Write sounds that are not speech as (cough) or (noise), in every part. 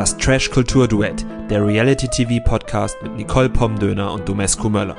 Das Trash Kultur Duett, der Reality TV Podcast mit Nicole Pomdöner und Domescu Möller.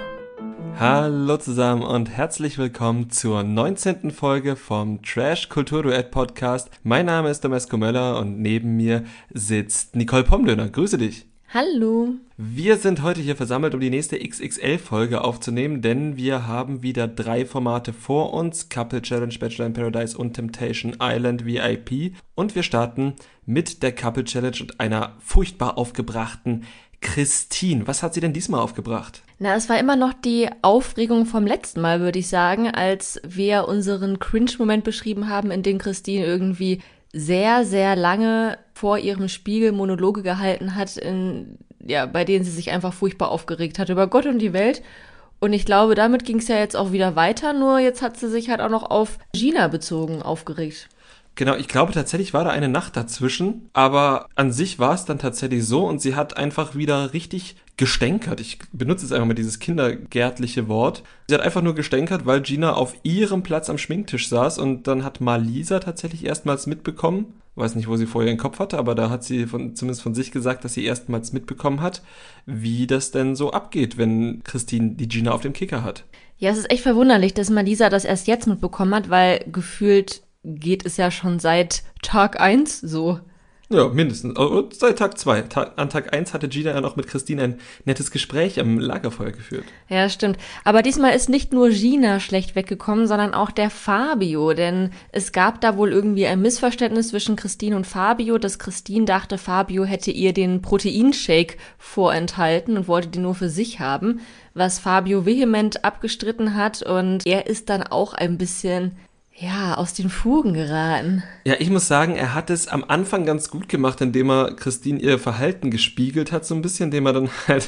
Hallo zusammen und herzlich willkommen zur 19. Folge vom Trash Kultur Duett Podcast. Mein Name ist Domescu Möller und neben mir sitzt Nicole Pomdöner. Grüße dich. Hallo. Wir sind heute hier versammelt, um die nächste XXL-Folge aufzunehmen, denn wir haben wieder drei Formate vor uns: Couple Challenge, Bachelor in Paradise und Temptation Island VIP. Und wir starten mit der Couple Challenge und einer furchtbar aufgebrachten Christine. Was hat sie denn diesmal aufgebracht? Na, es war immer noch die Aufregung vom letzten Mal, würde ich sagen, als wir unseren Cringe-Moment beschrieben haben, in dem Christine irgendwie sehr, sehr lange vor ihrem Spiegel Monologe gehalten hat, in, ja, bei denen sie sich einfach furchtbar aufgeregt hat über Gott und die Welt. Und ich glaube, damit ging es ja jetzt auch wieder weiter, nur jetzt hat sie sich halt auch noch auf Gina bezogen aufgeregt. Genau, ich glaube tatsächlich war da eine Nacht dazwischen, aber an sich war es dann tatsächlich so und sie hat einfach wieder richtig gestänkert. Ich benutze jetzt einfach mal dieses kindergärtliche Wort. Sie hat einfach nur gestänkert, weil Gina auf ihrem Platz am Schminktisch saß und dann hat Malisa tatsächlich erstmals mitbekommen, weiß nicht, wo sie vorher den Kopf hatte, aber da hat sie von, zumindest von sich gesagt, dass sie erstmals mitbekommen hat, wie das denn so abgeht, wenn Christine die Gina auf dem Kicker hat. Ja, es ist echt verwunderlich, dass Malisa das erst jetzt mitbekommen hat, weil gefühlt geht es ja schon seit Tag eins so. Ja, mindestens. Und seit Tag zwei. an Tag eins hatte Gina ja noch mit Christine ein nettes Gespräch am Lagerfeuer geführt. Ja, stimmt. Aber diesmal ist nicht nur Gina schlecht weggekommen, sondern auch der Fabio. Denn es gab da wohl irgendwie ein Missverständnis zwischen Christine und Fabio, dass Christine dachte, Fabio hätte ihr den Proteinshake vorenthalten und wollte den nur für sich haben, was Fabio vehement abgestritten hat. Und er ist dann auch ein bisschen ja, aus den Fugen geraten. Ja, ich muss sagen, er hat es am Anfang ganz gut gemacht, indem er Christine ihr Verhalten gespiegelt hat, so ein bisschen, indem er dann (laughs) halt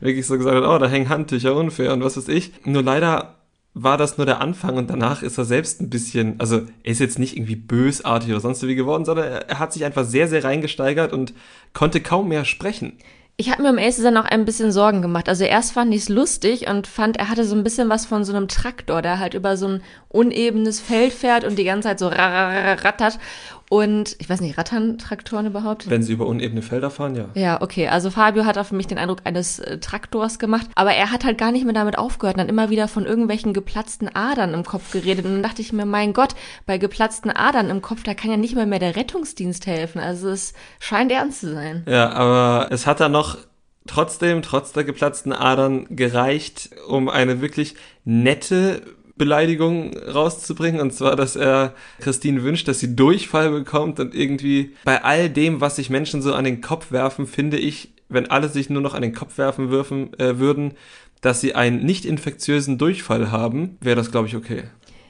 wirklich so gesagt hat, oh, da hängen Handtücher unfair und was weiß ich. Nur leider war das nur der Anfang und danach ist er selbst ein bisschen, also er ist jetzt nicht irgendwie bösartig oder sonst wie geworden, sondern er hat sich einfach sehr, sehr reingesteigert und konnte kaum mehr sprechen. Ich habe mir um ehrlich dann auch ein bisschen Sorgen gemacht. Also erst fand ich es lustig und fand, er hatte so ein bisschen was von so einem Traktor, der halt über so ein unebenes Feld fährt und die ganze Zeit so rattert. Und ich weiß nicht, rattern Traktoren überhaupt? Wenn sie über unebene Felder fahren, ja. Ja, okay. Also Fabio hat auf mich den Eindruck eines äh, Traktors gemacht, aber er hat halt gar nicht mehr damit aufgehört und dann immer wieder von irgendwelchen geplatzten Adern im Kopf geredet. Und dann dachte ich mir, mein Gott, bei geplatzten Adern im Kopf, da kann ja nicht mal mehr der Rettungsdienst helfen. Also es scheint ernst zu sein. Ja, aber es hat dann noch trotzdem, trotz der geplatzten Adern, gereicht, um eine wirklich nette Beleidigung rauszubringen. Und zwar, dass er Christine wünscht, dass sie Durchfall bekommt und irgendwie bei all dem, was sich Menschen so an den Kopf werfen, finde ich, wenn alle sich nur noch an den Kopf werfen würfen, äh, würden, dass sie einen nicht infektiösen Durchfall haben, wäre das, glaube ich, okay.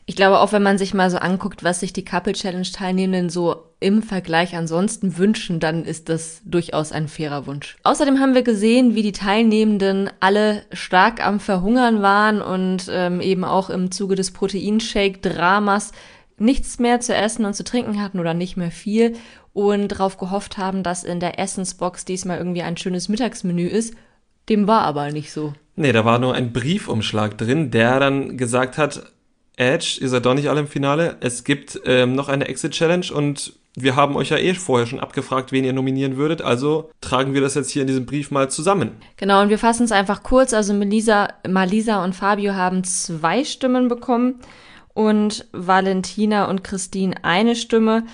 Ich glaube, auch wenn man sich mal so anguckt, was sich die Couple Challenge Teilnehmenden so im Vergleich ansonsten wünschen, dann ist das durchaus ein fairer Wunsch. Außerdem haben wir gesehen, wie die Teilnehmenden alle stark am Verhungern waren und ähm, eben auch im Zuge des Proteinshake-Dramas nichts mehr zu essen und zu trinken hatten oder nicht mehr viel und darauf gehofft haben, dass in der Essensbox diesmal irgendwie ein schönes Mittagsmenü ist. Dem war aber nicht so. Nee, da war nur ein Briefumschlag drin, der dann gesagt hat, Edge, ihr seid doch nicht alle im Finale. Es gibt ähm, noch eine Exit-Challenge und wir haben euch ja eh vorher schon abgefragt, wen ihr nominieren würdet, also tragen wir das jetzt hier in diesem Brief mal zusammen. Genau, und wir fassen es einfach kurz. Also Melisa, Malisa und Fabio haben zwei Stimmen bekommen und Valentina und Christine eine Stimme.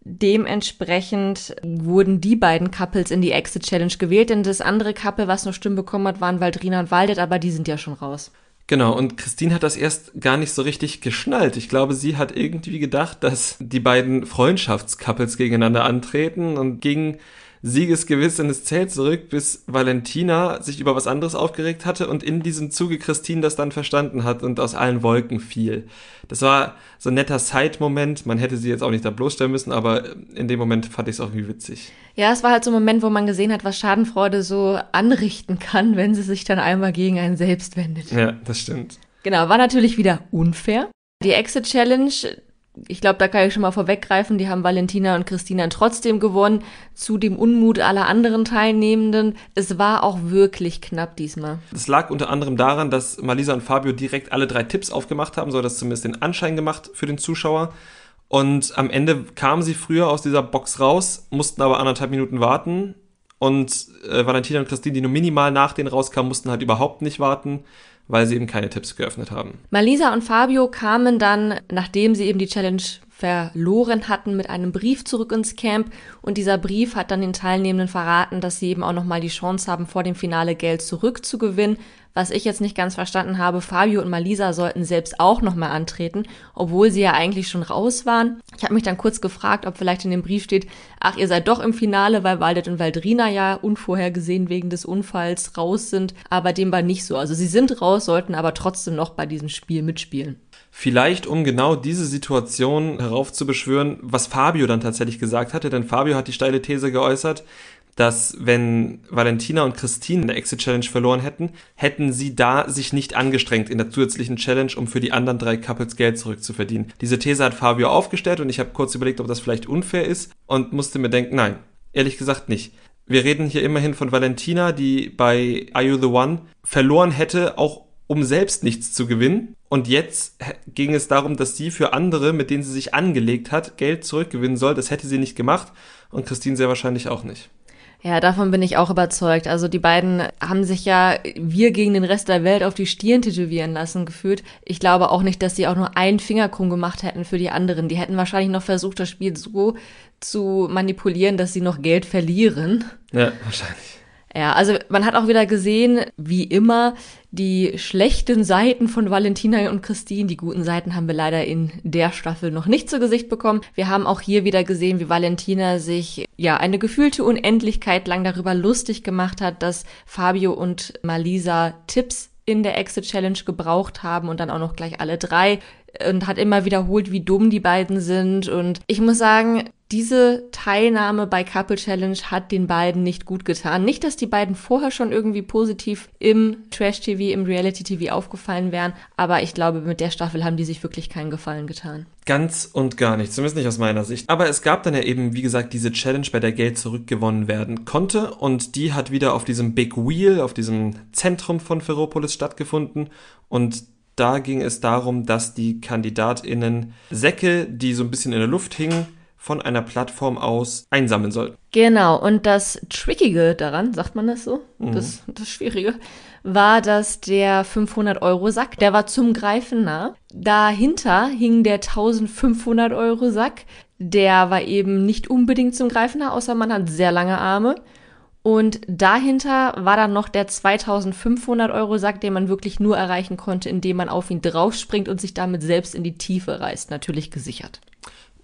Dementsprechend wurden die beiden Couples in die Exit Challenge gewählt, denn das andere Couple, was nur Stimmen bekommen hat, waren Valdrina und Waldet, aber die sind ja schon raus. Genau, und Christine hat das erst gar nicht so richtig geschnallt. Ich glaube, sie hat irgendwie gedacht, dass die beiden Freundschaftscouples gegeneinander antreten und ging siegesgewiss in das Zelt zurück, bis Valentina sich über was anderes aufgeregt hatte und in diesem Zuge Christine das dann verstanden hat und aus allen Wolken fiel. Das war so ein netter Side-Moment. Man hätte sie jetzt auch nicht da bloßstellen müssen, aber in dem Moment fand ich es auch irgendwie witzig. Ja, es war halt so ein Moment, wo man gesehen hat, was Schadenfreude so anrichten kann, wenn sie sich dann einmal gegen einen selbst wendet. Ja, das stimmt. Genau, war natürlich wieder unfair. Die Exit Challenge, ich glaube, da kann ich schon mal vorweggreifen, die haben Valentina und Christina trotzdem gewonnen, zu dem Unmut aller anderen Teilnehmenden. Es war auch wirklich knapp diesmal. Das lag unter anderem daran, dass Malisa und Fabio direkt alle drei Tipps aufgemacht haben, so dass zumindest den Anschein gemacht für den Zuschauer. Und am Ende kamen sie früher aus dieser Box raus, mussten aber anderthalb Minuten warten. Und äh, Valentina und Christine, die nur minimal nach denen rauskamen, mussten halt überhaupt nicht warten, weil sie eben keine Tipps geöffnet haben. Malisa und Fabio kamen dann, nachdem sie eben die Challenge verloren hatten, mit einem Brief zurück ins Camp und dieser Brief hat dann den Teilnehmenden verraten, dass sie eben auch nochmal die Chance haben, vor dem Finale Geld zurückzugewinnen. Was ich jetzt nicht ganz verstanden habe, Fabio und Malisa sollten selbst auch nochmal antreten, obwohl sie ja eigentlich schon raus waren. Ich habe mich dann kurz gefragt, ob vielleicht in dem Brief steht, ach, ihr seid doch im Finale, weil Waldet und Waldrina ja unvorhergesehen wegen des Unfalls raus sind, aber dem war nicht so. Also sie sind raus, sollten aber trotzdem noch bei diesem Spiel mitspielen. Vielleicht, um genau diese Situation heraufzubeschwören, was Fabio dann tatsächlich gesagt hatte, denn Fabio hat die steile These geäußert, dass wenn Valentina und Christine in der Exit Challenge verloren hätten, hätten sie da sich nicht angestrengt in der zusätzlichen Challenge, um für die anderen drei Couples Geld zurückzuverdienen. Diese These hat Fabio aufgestellt und ich habe kurz überlegt, ob das vielleicht unfair ist und musste mir denken, nein, ehrlich gesagt nicht. Wir reden hier immerhin von Valentina, die bei Are You the One verloren hätte, auch um selbst nichts zu gewinnen. Und jetzt ging es darum, dass sie für andere, mit denen sie sich angelegt hat, Geld zurückgewinnen soll. Das hätte sie nicht gemacht und Christine sehr wahrscheinlich auch nicht. Ja, davon bin ich auch überzeugt. Also die beiden haben sich ja wir gegen den Rest der Welt auf die Stirn tätowieren lassen gefühlt. Ich glaube auch nicht, dass sie auch nur einen Finger krumm gemacht hätten für die anderen. Die hätten wahrscheinlich noch versucht, das Spiel so zu manipulieren, dass sie noch Geld verlieren. Ja, wahrscheinlich. Ja, also man hat auch wieder gesehen, wie immer, die schlechten Seiten von Valentina und Christine. Die guten Seiten haben wir leider in der Staffel noch nicht zu Gesicht bekommen. Wir haben auch hier wieder gesehen, wie Valentina sich ja eine gefühlte Unendlichkeit lang darüber lustig gemacht hat, dass Fabio und Malisa Tipps in der Exit Challenge gebraucht haben und dann auch noch gleich alle drei und hat immer wiederholt, wie dumm die beiden sind. Und ich muss sagen, diese Teilnahme bei Couple Challenge hat den beiden nicht gut getan. Nicht, dass die beiden vorher schon irgendwie positiv im Trash-TV, im Reality-TV aufgefallen wären, aber ich glaube, mit der Staffel haben die sich wirklich keinen Gefallen getan. Ganz und gar nicht, zumindest nicht aus meiner Sicht. Aber es gab dann ja eben, wie gesagt, diese Challenge, bei der Geld zurückgewonnen werden konnte und die hat wieder auf diesem Big Wheel, auf diesem Zentrum von Ferropolis stattgefunden und da ging es darum, dass die KandidatInnen Säcke, die so ein bisschen in der Luft hingen, von einer Plattform aus einsammeln sollten. Genau, und das Trickige daran, sagt man das so? Mhm. Das, das Schwierige, war, dass der 500-Euro-Sack, der war zum Greifen nah. Dahinter hing der 1500-Euro-Sack, der war eben nicht unbedingt zum Greifen nah, außer man hat sehr lange Arme. Und dahinter war dann noch der 2500 Euro Sack, den man wirklich nur erreichen konnte, indem man auf ihn draufspringt und sich damit selbst in die Tiefe reißt. Natürlich gesichert.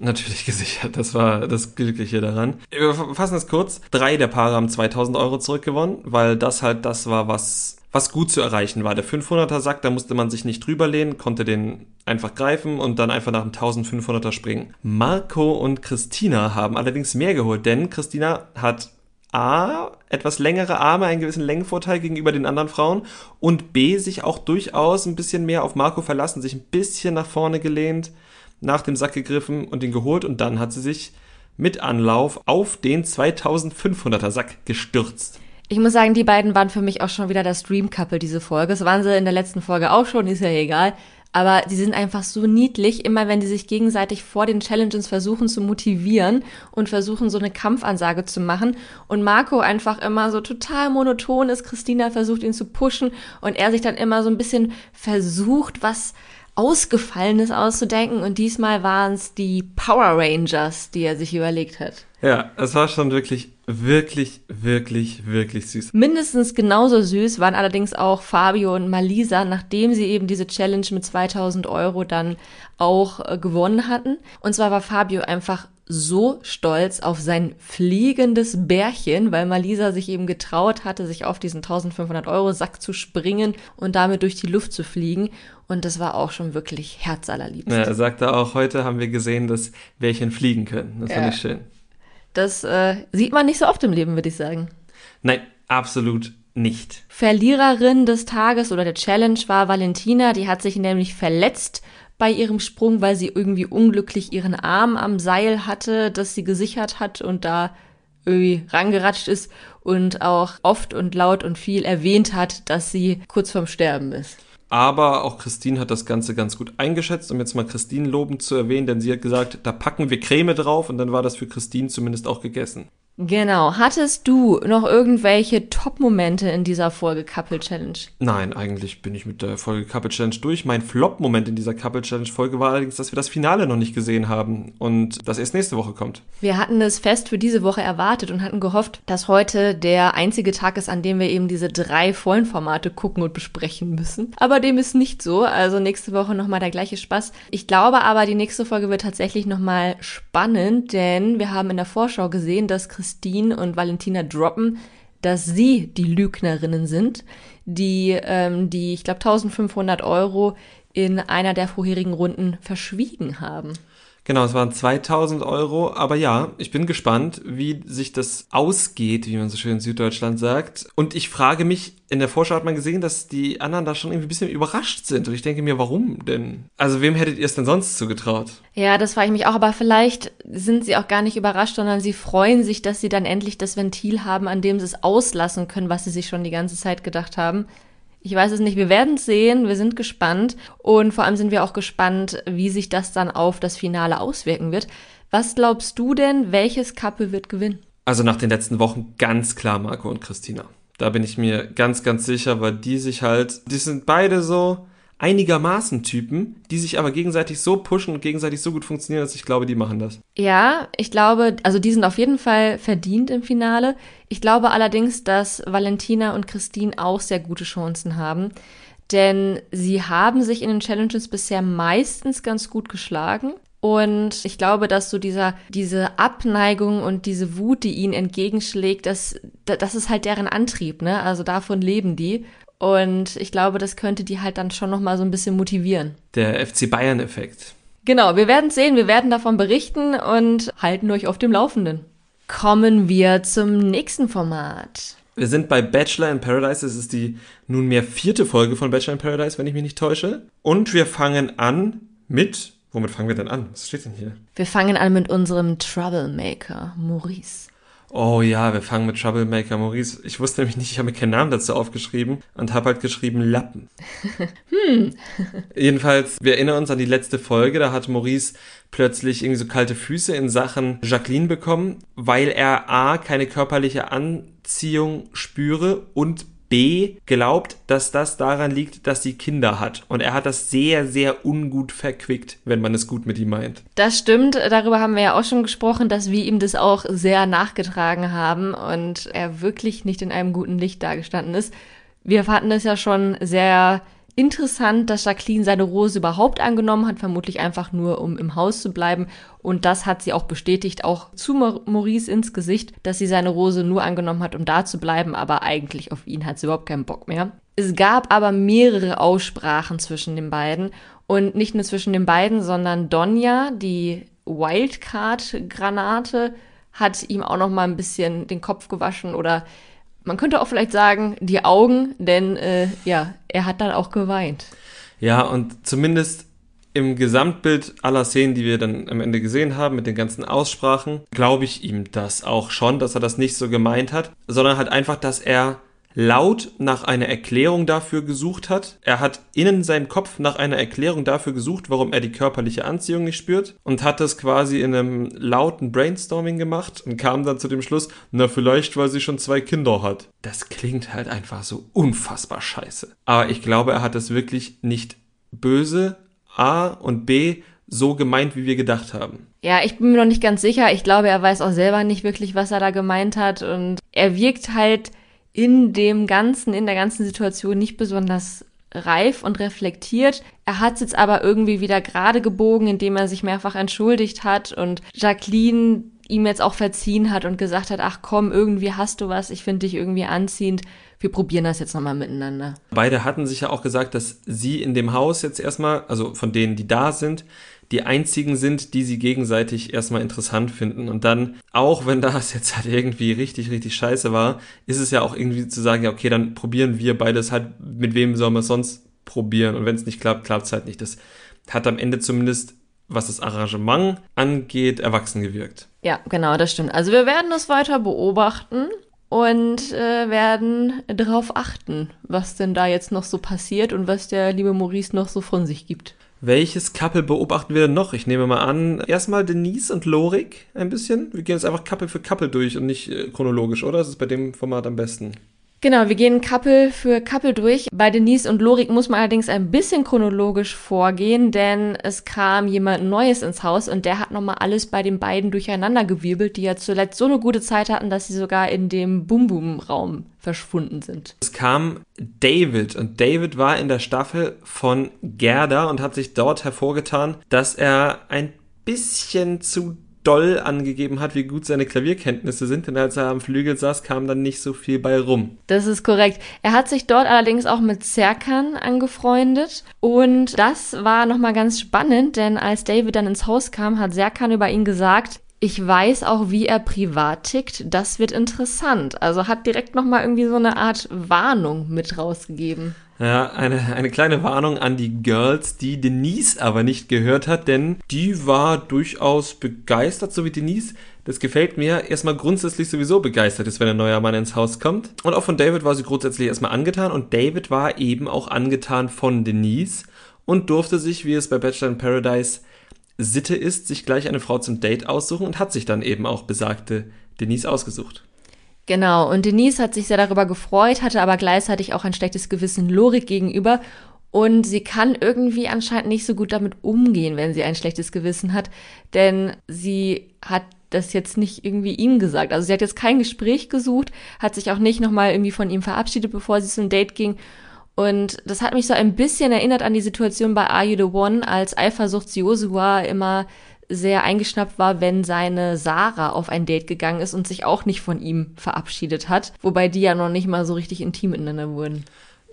Natürlich (laughs) gesichert, das war das Glückliche daran. Wir fassen es kurz. Drei der Paare haben 2000 Euro zurückgewonnen, weil das halt das war, was, was gut zu erreichen war. Der 500er Sack, da musste man sich nicht drüber lehnen, konnte den einfach greifen und dann einfach nach dem 1500er springen. Marco und Christina haben allerdings mehr geholt, denn Christina hat A, etwas längere Arme, einen gewissen Längenvorteil gegenüber den anderen Frauen und B, sich auch durchaus ein bisschen mehr auf Marco verlassen, sich ein bisschen nach vorne gelehnt, nach dem Sack gegriffen und ihn geholt und dann hat sie sich mit Anlauf auf den 2500er Sack gestürzt. Ich muss sagen, die beiden waren für mich auch schon wieder das Dream Couple, diese Folge. Das waren sie in der letzten Folge auch schon, ist ja egal. Aber die sind einfach so niedlich, immer wenn die sich gegenseitig vor den Challenges versuchen zu motivieren und versuchen so eine Kampfansage zu machen. Und Marco einfach immer so total monoton ist. Christina versucht ihn zu pushen und er sich dann immer so ein bisschen versucht, was Ausgefallenes auszudenken. Und diesmal waren es die Power Rangers, die er sich überlegt hat. Ja, es war schon wirklich, wirklich, wirklich, wirklich süß. Mindestens genauso süß waren allerdings auch Fabio und Malisa, nachdem sie eben diese Challenge mit 2000 Euro dann auch äh, gewonnen hatten. Und zwar war Fabio einfach so stolz auf sein fliegendes Bärchen, weil Malisa sich eben getraut hatte, sich auf diesen 1500 Euro Sack zu springen und damit durch die Luft zu fliegen. Und das war auch schon wirklich herzallerliebst. Ja, er sagte auch, heute haben wir gesehen, dass Bärchen fliegen können. Das ja. fand ich schön. Das äh, sieht man nicht so oft im Leben, würde ich sagen. Nein, absolut nicht. Verliererin des Tages oder der Challenge war Valentina, die hat sich nämlich verletzt bei ihrem Sprung, weil sie irgendwie unglücklich ihren Arm am Seil hatte, das sie gesichert hat und da irgendwie rangeratscht ist und auch oft und laut und viel erwähnt hat, dass sie kurz vorm Sterben ist. Aber auch Christine hat das Ganze ganz gut eingeschätzt, um jetzt mal Christine lobend zu erwähnen, denn sie hat gesagt, da packen wir Creme drauf und dann war das für Christine zumindest auch gegessen. Genau. Hattest du noch irgendwelche Top-Momente in dieser Folge Couple Challenge? Nein, eigentlich bin ich mit der Folge Couple Challenge durch. Mein Flop-Moment in dieser Couple Challenge Folge war allerdings, dass wir das Finale noch nicht gesehen haben und das erst nächste Woche kommt. Wir hatten es fest für diese Woche erwartet und hatten gehofft, dass heute der einzige Tag ist, an dem wir eben diese drei vollen Formate gucken und besprechen müssen. Aber dem ist nicht so. Also nächste Woche nochmal der gleiche Spaß. Ich glaube aber, die nächste Folge wird tatsächlich nochmal spannend, denn wir haben in der Vorschau gesehen, dass Christine und Valentina droppen, dass sie die Lügnerinnen sind, die ähm, die, ich glaube, 1500 Euro in einer der vorherigen Runden verschwiegen haben. Genau, es waren 2000 Euro. Aber ja, ich bin gespannt, wie sich das ausgeht, wie man so schön in Süddeutschland sagt. Und ich frage mich, in der Vorschau hat man gesehen, dass die anderen da schon irgendwie ein bisschen überrascht sind. Und ich denke mir, warum denn? Also wem hättet ihr es denn sonst zugetraut? Ja, das frage ich mich auch. Aber vielleicht sind sie auch gar nicht überrascht, sondern sie freuen sich, dass sie dann endlich das Ventil haben, an dem sie es auslassen können, was sie sich schon die ganze Zeit gedacht haben. Ich weiß es nicht, wir werden es sehen, wir sind gespannt und vor allem sind wir auch gespannt, wie sich das dann auf das Finale auswirken wird. Was glaubst du denn, welches Couple wird gewinnen? Also nach den letzten Wochen ganz klar Marco und Christina. Da bin ich mir ganz, ganz sicher, weil die sich halt, die sind beide so, einigermaßen Typen, die sich aber gegenseitig so pushen und gegenseitig so gut funktionieren, dass ich glaube, die machen das. Ja, ich glaube, also die sind auf jeden Fall verdient im Finale. Ich glaube allerdings, dass Valentina und Christine auch sehr gute Chancen haben. Denn sie haben sich in den Challenges bisher meistens ganz gut geschlagen. Und ich glaube, dass so dieser, diese Abneigung und diese Wut, die ihnen entgegenschlägt, das, das ist halt deren Antrieb, ne? Also davon leben die. Und ich glaube, das könnte die halt dann schon nochmal so ein bisschen motivieren. Der FC Bayern-Effekt. Genau, wir werden sehen, wir werden davon berichten und halten euch auf dem Laufenden. Kommen wir zum nächsten Format. Wir sind bei Bachelor in Paradise. Es ist die nunmehr vierte Folge von Bachelor in Paradise, wenn ich mich nicht täusche. Und wir fangen an mit. Womit fangen wir denn an? Was steht denn hier? Wir fangen an mit unserem Troublemaker, Maurice. Oh ja, wir fangen mit Troublemaker Maurice. Ich wusste nämlich nicht, ich habe mir keinen Namen dazu aufgeschrieben und habe halt geschrieben Lappen. (laughs) hm. (laughs) Jedenfalls, wir erinnern uns an die letzte Folge, da hat Maurice plötzlich irgendwie so kalte Füße in Sachen Jacqueline bekommen, weil er A, keine körperliche Anziehung spüre und B glaubt, dass das daran liegt, dass sie Kinder hat. Und er hat das sehr, sehr ungut verquickt, wenn man es gut mit ihm meint. Das stimmt. Darüber haben wir ja auch schon gesprochen, dass wir ihm das auch sehr nachgetragen haben und er wirklich nicht in einem guten Licht dargestanden ist. Wir fanden es ja schon sehr interessant, dass Jacqueline seine Rose überhaupt angenommen hat, vermutlich einfach nur, um im Haus zu bleiben. Und das hat sie auch bestätigt, auch zu Maurice ins Gesicht, dass sie seine Rose nur angenommen hat, um da zu bleiben, aber eigentlich auf ihn hat sie überhaupt keinen Bock mehr. Es gab aber mehrere Aussprachen zwischen den beiden und nicht nur zwischen den beiden, sondern Donja, die Wildcard-Granate, hat ihm auch noch mal ein bisschen den Kopf gewaschen oder man könnte auch vielleicht sagen, die Augen, denn äh, ja, er hat dann auch geweint. Ja, und zumindest im Gesamtbild aller Szenen, die wir dann am Ende gesehen haben, mit den ganzen Aussprachen, glaube ich ihm das auch schon, dass er das nicht so gemeint hat, sondern halt einfach, dass er laut nach einer Erklärung dafür gesucht hat. Er hat in seinem Kopf nach einer Erklärung dafür gesucht, warum er die körperliche Anziehung nicht spürt und hat das quasi in einem lauten Brainstorming gemacht und kam dann zu dem Schluss, na vielleicht, weil sie schon zwei Kinder hat. Das klingt halt einfach so unfassbar scheiße. Aber ich glaube, er hat das wirklich nicht böse, A und B, so gemeint, wie wir gedacht haben. Ja, ich bin mir noch nicht ganz sicher. Ich glaube, er weiß auch selber nicht wirklich, was er da gemeint hat. Und er wirkt halt in dem Ganzen, in der ganzen Situation nicht besonders reif und reflektiert. Er hat es jetzt aber irgendwie wieder gerade gebogen, indem er sich mehrfach entschuldigt hat und Jacqueline ihm jetzt auch verziehen hat und gesagt hat, ach komm, irgendwie hast du was, ich finde dich irgendwie anziehend, wir probieren das jetzt nochmal miteinander. Beide hatten sich ja auch gesagt, dass sie in dem Haus jetzt erstmal, also von denen, die da sind, die einzigen sind, die sie gegenseitig erstmal interessant finden. Und dann, auch wenn das jetzt halt irgendwie richtig, richtig scheiße war, ist es ja auch irgendwie zu sagen, ja, okay, dann probieren wir beides halt, mit wem sollen wir es sonst probieren? Und wenn es nicht klappt, klappt es halt nicht. Das hat am Ende zumindest was das Arrangement angeht, erwachsen gewirkt. Ja, genau, das stimmt. Also wir werden das weiter beobachten und äh, werden darauf achten, was denn da jetzt noch so passiert und was der liebe Maurice noch so von sich gibt. Welches Couple beobachten wir denn noch? Ich nehme mal an, erstmal Denise und Lorik ein bisschen. Wir gehen jetzt einfach Couple für Couple durch und nicht äh, chronologisch, oder? Das ist bei dem Format am besten. Genau, wir gehen Couple für Couple durch. Bei Denise und Lorik muss man allerdings ein bisschen chronologisch vorgehen, denn es kam jemand Neues ins Haus und der hat nochmal alles bei den beiden durcheinander gewirbelt, die ja zuletzt so eine gute Zeit hatten, dass sie sogar in dem Bum-Bum-Raum verschwunden sind. Es kam David und David war in der Staffel von Gerda und hat sich dort hervorgetan, dass er ein bisschen zu doll angegeben hat, wie gut seine Klavierkenntnisse sind, denn als er am Flügel saß, kam dann nicht so viel bei rum. Das ist korrekt. Er hat sich dort allerdings auch mit Serkan angefreundet und das war nochmal ganz spannend, denn als David dann ins Haus kam, hat Serkan über ihn gesagt, ich weiß auch, wie er privat tickt. Das wird interessant. Also hat direkt nochmal irgendwie so eine Art Warnung mit rausgegeben. Ja, eine, eine kleine Warnung an die Girls, die Denise aber nicht gehört hat, denn die war durchaus begeistert, so wie Denise. Das gefällt mir. Erstmal grundsätzlich sowieso begeistert ist, wenn ein neuer Mann ins Haus kommt. Und auch von David war sie grundsätzlich erstmal angetan und David war eben auch angetan von Denise und durfte sich, wie es bei Bachelor in Paradise Sitte ist, sich gleich eine Frau zum Date aussuchen und hat sich dann eben auch besagte Denise ausgesucht. Genau, und Denise hat sich sehr darüber gefreut, hatte aber gleichzeitig auch ein schlechtes Gewissen Lorik gegenüber. Und sie kann irgendwie anscheinend nicht so gut damit umgehen, wenn sie ein schlechtes Gewissen hat, denn sie hat das jetzt nicht irgendwie ihm gesagt. Also sie hat jetzt kein Gespräch gesucht, hat sich auch nicht nochmal irgendwie von ihm verabschiedet, bevor sie zum Date ging. Und das hat mich so ein bisschen erinnert an die Situation bei Are You the One, als Eifersuchts Joshua immer sehr eingeschnappt war, wenn seine Sarah auf ein Date gegangen ist und sich auch nicht von ihm verabschiedet hat, wobei die ja noch nicht mal so richtig intim miteinander wurden.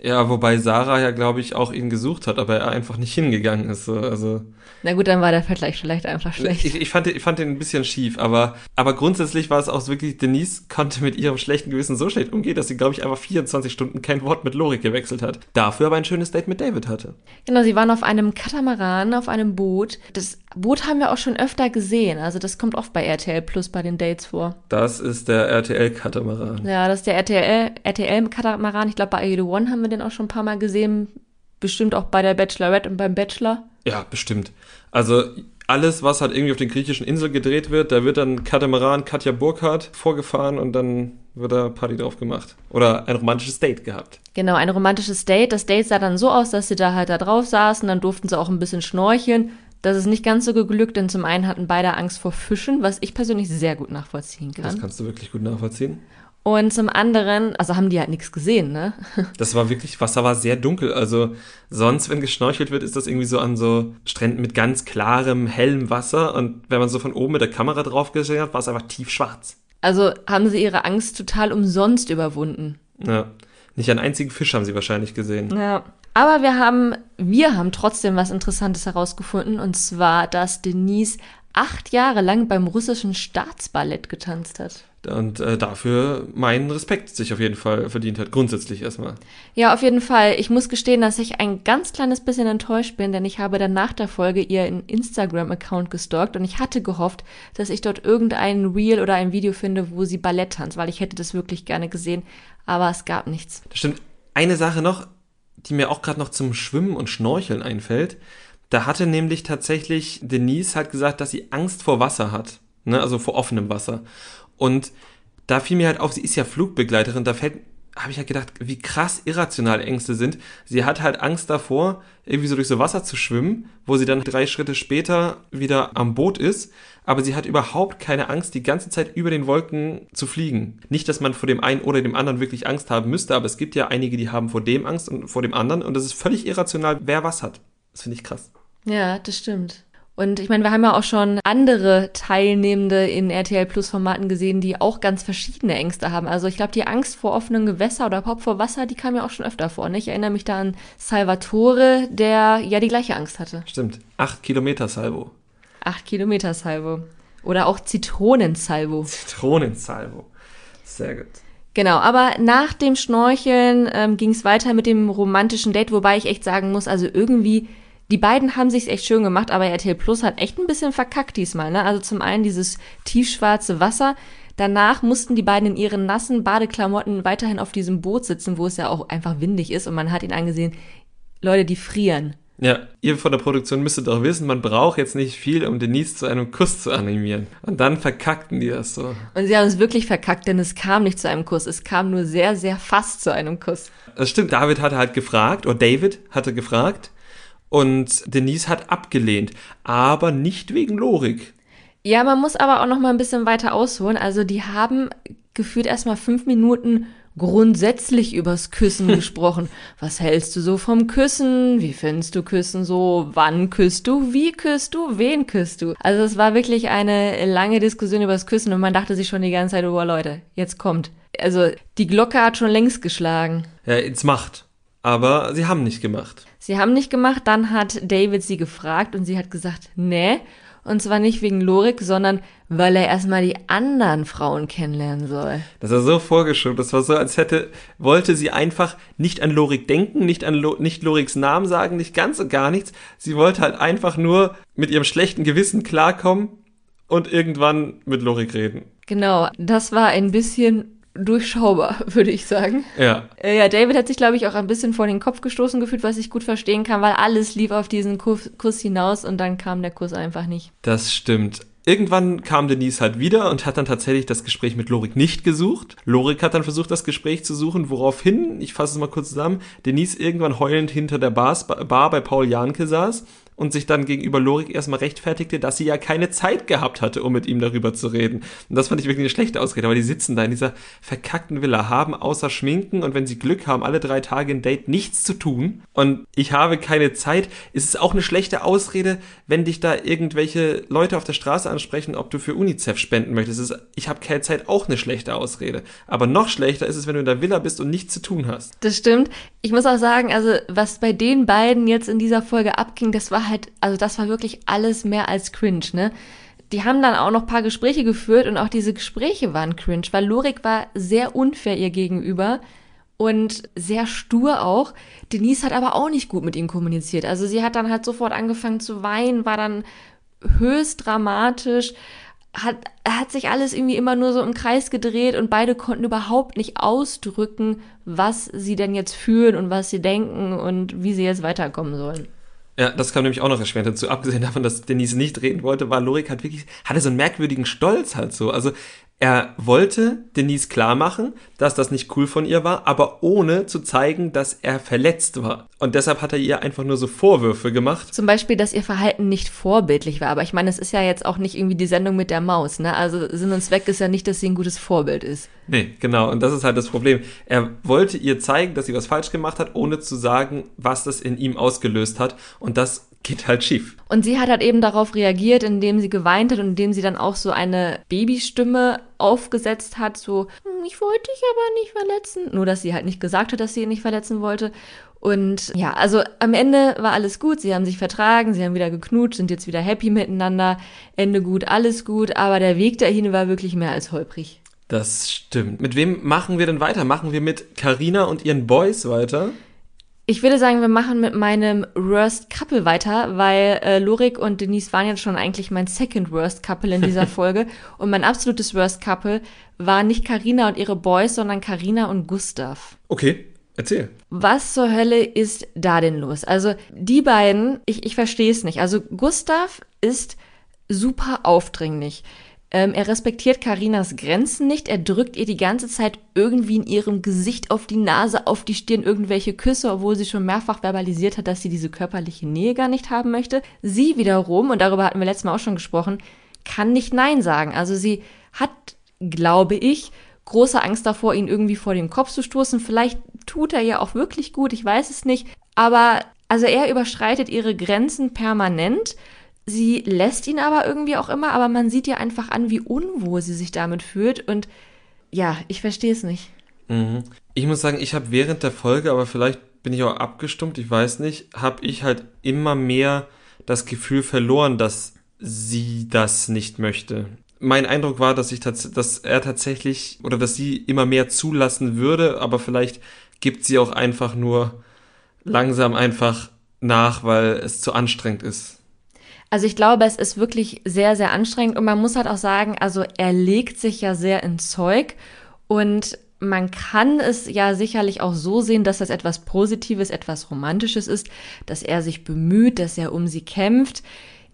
Ja, wobei Sarah ja, glaube ich, auch ihn gesucht hat, aber er einfach nicht hingegangen ist. So. Also Na gut, dann war der Vergleich vielleicht einfach schlecht. Ich, ich, fand, ich fand den ein bisschen schief, aber, aber grundsätzlich war es auch wirklich, Denise konnte mit ihrem schlechten Gewissen so schlecht umgehen, dass sie, glaube ich, einfach 24 Stunden kein Wort mit Lorik gewechselt hat. Dafür aber ein schönes Date mit David hatte. Genau, sie waren auf einem Katamaran, auf einem Boot. Das Boot haben wir auch schon öfter gesehen. Also das kommt oft bei RTL Plus bei den Dates vor. Das ist der RTL-Katamaran. Ja, das ist der RTL-Katamaran. RTL ich glaube, bei Aedo One haben wir den auch schon ein paar Mal gesehen. Bestimmt auch bei der Bachelorette und beim Bachelor. Ja, bestimmt. Also alles, was halt irgendwie auf den griechischen Inseln gedreht wird, da wird dann Katamaran Katja Burkhardt vorgefahren und dann wird da Party drauf gemacht. Oder ein romantisches Date gehabt. Genau, ein romantisches Date. Das Date sah dann so aus, dass sie da halt da drauf saßen, dann durften sie auch ein bisschen schnorcheln. Das ist nicht ganz so geglückt, denn zum einen hatten beide Angst vor Fischen, was ich persönlich sehr gut nachvollziehen kann. Das kannst du wirklich gut nachvollziehen. Und zum anderen, also haben die halt nichts gesehen, ne? (laughs) Das war wirklich, Wasser war sehr dunkel. Also sonst, wenn geschnorchelt wird, ist das irgendwie so an so Stränden mit ganz klarem, hellem Wasser. Und wenn man so von oben mit der Kamera drauf gesehen hat, war es einfach tiefschwarz. Also haben sie ihre Angst total umsonst überwunden. Ja. Nicht einen einzigen Fisch haben sie wahrscheinlich gesehen. Ja. Aber wir haben, wir haben trotzdem was Interessantes herausgefunden, und zwar, dass Denise acht Jahre lang beim russischen Staatsballett getanzt hat. Und äh, dafür meinen Respekt sich auf jeden Fall verdient hat, grundsätzlich erstmal. Ja, auf jeden Fall. Ich muss gestehen, dass ich ein ganz kleines bisschen enttäuscht bin, denn ich habe dann nach der Folge ihr Instagram-Account gestalkt und ich hatte gehofft, dass ich dort irgendein Reel oder ein Video finde, wo sie Ballett tanzt, weil ich hätte das wirklich gerne gesehen, aber es gab nichts. Das stimmt. Eine Sache noch, die mir auch gerade noch zum Schwimmen und Schnorcheln einfällt. Da hatte nämlich tatsächlich Denise halt gesagt, dass sie Angst vor Wasser hat. Ne? Also vor offenem Wasser. Und da fiel mir halt auf, sie ist ja Flugbegleiterin, da fällt, habe ich halt gedacht, wie krass irrational Ängste sind. Sie hat halt Angst davor, irgendwie so durch so Wasser zu schwimmen, wo sie dann drei Schritte später wieder am Boot ist. Aber sie hat überhaupt keine Angst, die ganze Zeit über den Wolken zu fliegen. Nicht, dass man vor dem einen oder dem anderen wirklich Angst haben müsste, aber es gibt ja einige, die haben vor dem Angst und vor dem anderen. Und das ist völlig irrational, wer was hat. Das finde ich krass. Ja, das stimmt. Und ich meine, wir haben ja auch schon andere Teilnehmende in RTL Plus Formaten gesehen, die auch ganz verschiedene Ängste haben. Also ich glaube, die Angst vor offenen Gewässer oder überhaupt vor Wasser, die kam ja auch schon öfter vor. Ne? Ich erinnere mich da an Salvatore, der ja die gleiche Angst hatte. Stimmt. Acht Kilometer Salvo. Acht Kilometer Salvo. Oder auch Zitronensalvo. Zitronensalvo. Sehr gut. Genau, aber nach dem Schnorcheln ähm, ging es weiter mit dem romantischen Date, wobei ich echt sagen muss, also irgendwie die beiden haben sich's echt schön gemacht, aber RTL Plus hat echt ein bisschen verkackt diesmal. Ne? Also zum einen dieses tiefschwarze Wasser, Danach mussten die beiden in ihren nassen Badeklamotten weiterhin auf diesem Boot sitzen, wo es ja auch einfach windig ist und man hat ihn angesehen, Leute, die frieren. Ja, ihr von der Produktion müsstet doch wissen, man braucht jetzt nicht viel, um Denise zu einem Kuss zu animieren. Und dann verkackten die das so. Und sie haben es wirklich verkackt, denn es kam nicht zu einem Kuss. Es kam nur sehr, sehr fast zu einem Kuss. Das stimmt, David hatte halt gefragt, oder David hatte gefragt, und Denise hat abgelehnt. Aber nicht wegen Lorik. Ja, man muss aber auch noch mal ein bisschen weiter ausholen. Also die haben gefühlt erstmal fünf Minuten grundsätzlich übers Küssen (laughs) gesprochen. Was hältst du so vom Küssen? Wie findest du Küssen so? Wann küsst du? Wie küsst du? Wen küsst du? Also es war wirklich eine lange Diskussion übers Küssen und man dachte sich schon die ganze Zeit, oh Leute, jetzt kommt. Also die Glocke hat schon längst geschlagen. Ja, jetzt macht. Aber sie haben nicht gemacht. Sie haben nicht gemacht, dann hat David sie gefragt und sie hat gesagt, nee. Und zwar nicht wegen Lorik, sondern weil er erstmal die anderen Frauen kennenlernen soll. Das war so vorgeschoben. Das war so, als hätte, wollte sie einfach nicht an Lorik denken, nicht an Lo, nicht Loriks Namen sagen, nicht ganz und gar nichts. Sie wollte halt einfach nur mit ihrem schlechten Gewissen klarkommen und irgendwann mit Lorik reden. Genau, das war ein bisschen durchschaubar, (laughs) würde ich sagen. Ja. Äh, ja, David hat sich, glaube ich, auch ein bisschen vor den Kopf gestoßen gefühlt, was ich gut verstehen kann, weil alles lief auf diesen Kuss, Kuss hinaus und dann kam der Kuss einfach nicht. Das stimmt. Irgendwann kam Denise halt wieder und hat dann tatsächlich das Gespräch mit Lorik nicht gesucht. Lorik hat dann versucht, das Gespräch zu suchen, woraufhin, ich fasse es mal kurz zusammen, Denise irgendwann heulend hinter der Bar bei Paul Janke saß und sich dann gegenüber Lorik erstmal rechtfertigte, dass sie ja keine Zeit gehabt hatte, um mit ihm darüber zu reden. Und das fand ich wirklich eine schlechte Ausrede, aber die sitzen da in dieser verkackten Villa, haben außer Schminken und wenn sie Glück haben, alle drei Tage ein Date nichts zu tun und ich habe keine Zeit, ist es auch eine schlechte Ausrede, wenn dich da irgendwelche Leute auf der Straße ansprechen, ob du für UNICEF spenden möchtest. Ist, ich habe keine Zeit, auch eine schlechte Ausrede. Aber noch schlechter ist es, wenn du in der Villa bist und nichts zu tun hast. Das stimmt. Ich muss auch sagen, also was bei den beiden jetzt in dieser Folge abging, das war halt, also das war wirklich alles mehr als cringe, ne? Die haben dann auch noch paar Gespräche geführt und auch diese Gespräche waren cringe, weil Lorik war sehr unfair ihr gegenüber und sehr stur auch. Denise hat aber auch nicht gut mit ihm kommuniziert. Also sie hat dann halt sofort angefangen zu weinen, war dann höchst dramatisch, hat, hat sich alles irgendwie immer nur so im Kreis gedreht und beide konnten überhaupt nicht ausdrücken, was sie denn jetzt fühlen und was sie denken und wie sie jetzt weiterkommen sollen. Ja, das kam nämlich auch noch erschwerend dazu. Abgesehen davon, dass Denise nicht reden wollte, war Lorik halt wirklich, hatte so einen merkwürdigen Stolz halt so. Also er wollte Denise klar machen, dass das nicht cool von ihr war, aber ohne zu zeigen, dass er verletzt war. Und deshalb hat er ihr einfach nur so Vorwürfe gemacht. Zum Beispiel, dass ihr Verhalten nicht vorbildlich war. Aber ich meine, es ist ja jetzt auch nicht irgendwie die Sendung mit der Maus, ne? Also Sinn und Zweck ist ja nicht, dass sie ein gutes Vorbild ist. Nee, genau. Und das ist halt das Problem. Er wollte ihr zeigen, dass sie was falsch gemacht hat, ohne zu sagen, was das in ihm ausgelöst hat. Und das geht halt schief. Und sie hat halt eben darauf reagiert, indem sie geweint hat und indem sie dann auch so eine Babystimme aufgesetzt hat, so, hm, ich wollte dich aber nicht verletzen. Nur, dass sie halt nicht gesagt hat, dass sie ihn nicht verletzen wollte. Und ja, also am Ende war alles gut. Sie haben sich vertragen, sie haben wieder geknutscht, sind jetzt wieder happy miteinander. Ende gut, alles gut. Aber der Weg dahin war wirklich mehr als holprig. Das stimmt. Mit wem machen wir denn weiter? Machen wir mit Carina und ihren Boys weiter? Ich würde sagen, wir machen mit meinem Worst Couple weiter, weil äh, Lorik und Denise waren jetzt schon eigentlich mein Second Worst Couple in dieser (laughs) Folge. und mein absolutes Worst Couple war nicht Karina und ihre Boys, sondern Karina und Gustav. Okay, erzähl. Was zur Hölle ist da denn los? Also die beiden, ich, ich verstehe es nicht. Also Gustav ist super aufdringlich. Ähm, er respektiert Karinas Grenzen nicht. Er drückt ihr die ganze Zeit irgendwie in ihrem Gesicht auf die Nase, auf die Stirn irgendwelche Küsse, obwohl sie schon mehrfach verbalisiert hat, dass sie diese körperliche Nähe gar nicht haben möchte. Sie wiederum, und darüber hatten wir letztes Mal auch schon gesprochen, kann nicht Nein sagen. Also sie hat, glaube ich, große Angst davor, ihn irgendwie vor den Kopf zu stoßen. Vielleicht tut er ja auch wirklich gut, ich weiß es nicht. Aber also er überschreitet ihre Grenzen permanent Sie lässt ihn aber irgendwie auch immer, aber man sieht ihr einfach an, wie unwohl sie sich damit fühlt. Und ja, ich verstehe es nicht. Mhm. Ich muss sagen, ich habe während der Folge, aber vielleicht bin ich auch abgestummt, ich weiß nicht, habe ich halt immer mehr das Gefühl verloren, dass sie das nicht möchte. Mein Eindruck war, dass ich dass er tatsächlich oder dass sie immer mehr zulassen würde, aber vielleicht gibt sie auch einfach nur langsam einfach nach, weil es zu anstrengend ist. Also ich glaube, es ist wirklich sehr, sehr anstrengend und man muss halt auch sagen, also er legt sich ja sehr ins Zeug und man kann es ja sicherlich auch so sehen, dass das etwas Positives, etwas Romantisches ist, dass er sich bemüht, dass er um sie kämpft.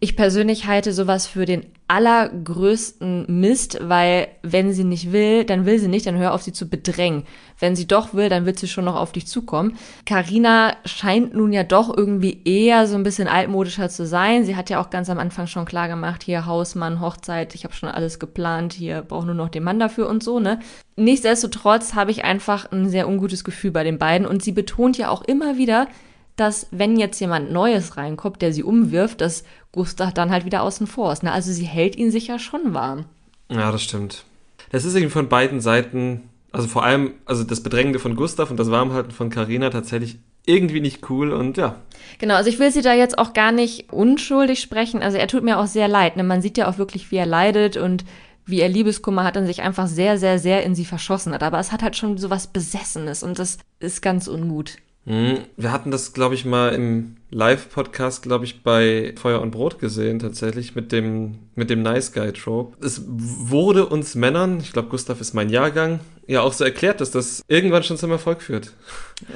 Ich persönlich halte sowas für den allergrößten Mist, weil wenn sie nicht will, dann will sie nicht, dann hör auf sie zu bedrängen. Wenn sie doch will, dann wird sie schon noch auf dich zukommen. Carina scheint nun ja doch irgendwie eher so ein bisschen altmodischer zu sein. Sie hat ja auch ganz am Anfang schon klar gemacht, hier Hausmann, Hochzeit, ich habe schon alles geplant, hier brauche nur noch den Mann dafür und so, ne? Nichtsdestotrotz habe ich einfach ein sehr ungutes Gefühl bei den beiden und sie betont ja auch immer wieder, dass wenn jetzt jemand Neues reinkommt, der sie umwirft, dass Gustav dann halt wieder außen vor ist. Ne? Also sie hält ihn sicher schon warm. Ja, das stimmt. Das ist irgendwie von beiden Seiten, also vor allem, also das Bedrängende von Gustav und das Warmhalten von Carina tatsächlich irgendwie nicht cool und ja. Genau, also ich will sie da jetzt auch gar nicht unschuldig sprechen. Also er tut mir auch sehr leid. Ne? Man sieht ja auch wirklich, wie er leidet und wie er Liebeskummer hat und sich einfach sehr, sehr, sehr in sie verschossen hat. Aber es hat halt schon so was Besessenes und das ist ganz ungut. Hm, wir hatten das, glaube ich, mal im Live-Podcast, glaube ich, bei Feuer und Brot gesehen, tatsächlich, mit dem, mit dem Nice Guy-Trope. Es wurde uns Männern, ich glaube, Gustav ist mein Jahrgang, ja auch so erklärt, dass das irgendwann schon zum Erfolg führt.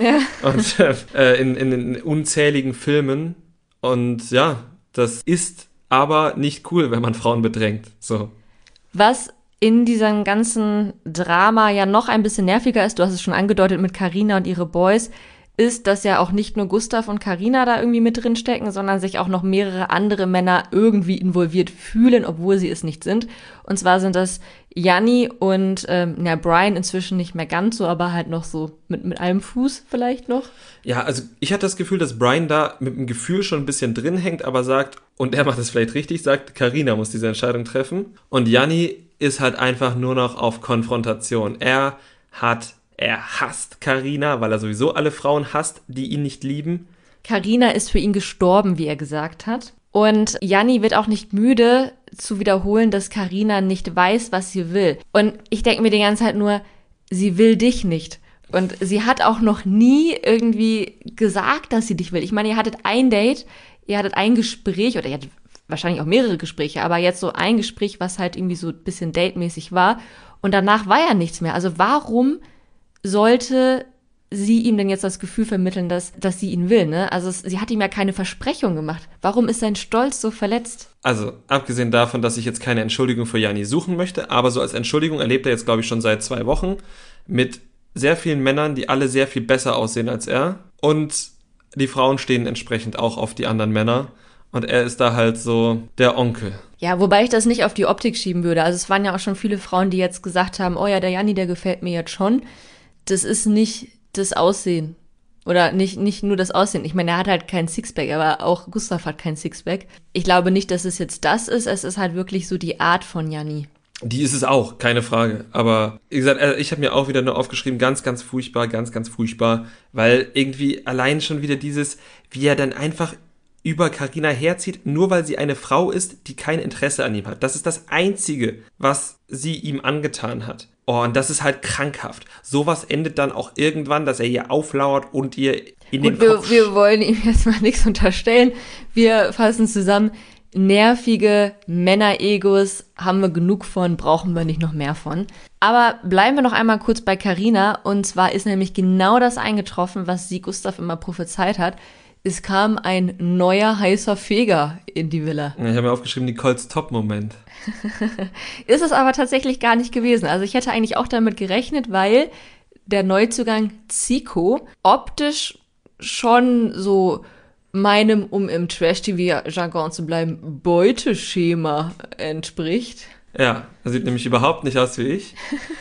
Ja. (laughs) Und äh, in, in, in unzähligen Filmen. Und ja, das ist aber nicht cool, wenn man Frauen bedrängt. So. Was in diesem ganzen Drama ja noch ein bisschen nerviger ist, du hast es schon angedeutet mit Carina und ihre Boys, ist, dass ja auch nicht nur Gustav und Karina da irgendwie mit drin stecken, sondern sich auch noch mehrere andere Männer irgendwie involviert fühlen, obwohl sie es nicht sind. Und zwar sind das Janni und ähm, ja, Brian inzwischen nicht mehr ganz so, aber halt noch so mit, mit einem Fuß vielleicht noch. Ja, also ich hatte das Gefühl, dass Brian da mit dem Gefühl schon ein bisschen drin hängt, aber sagt, und er macht es vielleicht richtig, sagt, Karina muss diese Entscheidung treffen. Und Janni ist halt einfach nur noch auf Konfrontation. Er hat er hasst Karina, weil er sowieso alle Frauen hasst, die ihn nicht lieben. Karina ist für ihn gestorben, wie er gesagt hat. Und Janni wird auch nicht müde zu wiederholen, dass Karina nicht weiß, was sie will. Und ich denke mir die ganze Zeit nur, sie will dich nicht. Und sie hat auch noch nie irgendwie gesagt, dass sie dich will. Ich meine, ihr hattet ein Date, ihr hattet ein Gespräch oder ihr hattet wahrscheinlich auch mehrere Gespräche, aber jetzt so ein Gespräch, was halt irgendwie so ein bisschen datemäßig war. Und danach war ja nichts mehr. Also warum sollte sie ihm denn jetzt das Gefühl vermitteln, dass, dass sie ihn will, ne? Also es, sie hat ihm ja keine Versprechung gemacht. Warum ist sein Stolz so verletzt? Also, abgesehen davon, dass ich jetzt keine Entschuldigung für Jani suchen möchte, aber so als Entschuldigung erlebt er jetzt, glaube ich, schon seit zwei Wochen mit sehr vielen Männern, die alle sehr viel besser aussehen als er. Und die Frauen stehen entsprechend auch auf die anderen Männer. Und er ist da halt so der Onkel. Ja, wobei ich das nicht auf die Optik schieben würde. Also es waren ja auch schon viele Frauen, die jetzt gesagt haben, oh ja, der Janni, der gefällt mir jetzt schon das ist nicht das Aussehen. Oder nicht, nicht nur das Aussehen. Ich meine, er hat halt kein Sixpack, aber auch Gustav hat kein Sixpack. Ich glaube nicht, dass es jetzt das ist. Es ist halt wirklich so die Art von Janni. Die ist es auch, keine Frage. Aber wie gesagt, äh, ich habe mir auch wieder nur aufgeschrieben, ganz, ganz furchtbar, ganz, ganz furchtbar, weil irgendwie allein schon wieder dieses, wie er dann einfach über Karina herzieht, nur weil sie eine Frau ist, die kein Interesse an ihm hat. Das ist das Einzige, was sie ihm angetan hat. Oh, und das ist halt krankhaft. Sowas endet dann auch irgendwann, dass er ihr auflauert und ihr in Gut, den wir, Kopf... wir wollen ihm (laughs) jetzt mal nichts unterstellen. Wir fassen zusammen. Nervige Männer-Egos haben wir genug von, brauchen wir nicht noch mehr von. Aber bleiben wir noch einmal kurz bei Carina. Und zwar ist nämlich genau das eingetroffen, was sie Gustav immer prophezeit hat es kam ein neuer heißer Feger in die Villa. Ich habe mir aufgeschrieben, Nicoles Top-Moment. (laughs) ist es aber tatsächlich gar nicht gewesen. Also ich hätte eigentlich auch damit gerechnet, weil der Neuzugang Zico optisch schon so meinem, um im Trash-TV-Jargon zu bleiben, Beuteschema entspricht. Ja, er sieht nämlich überhaupt nicht aus wie ich.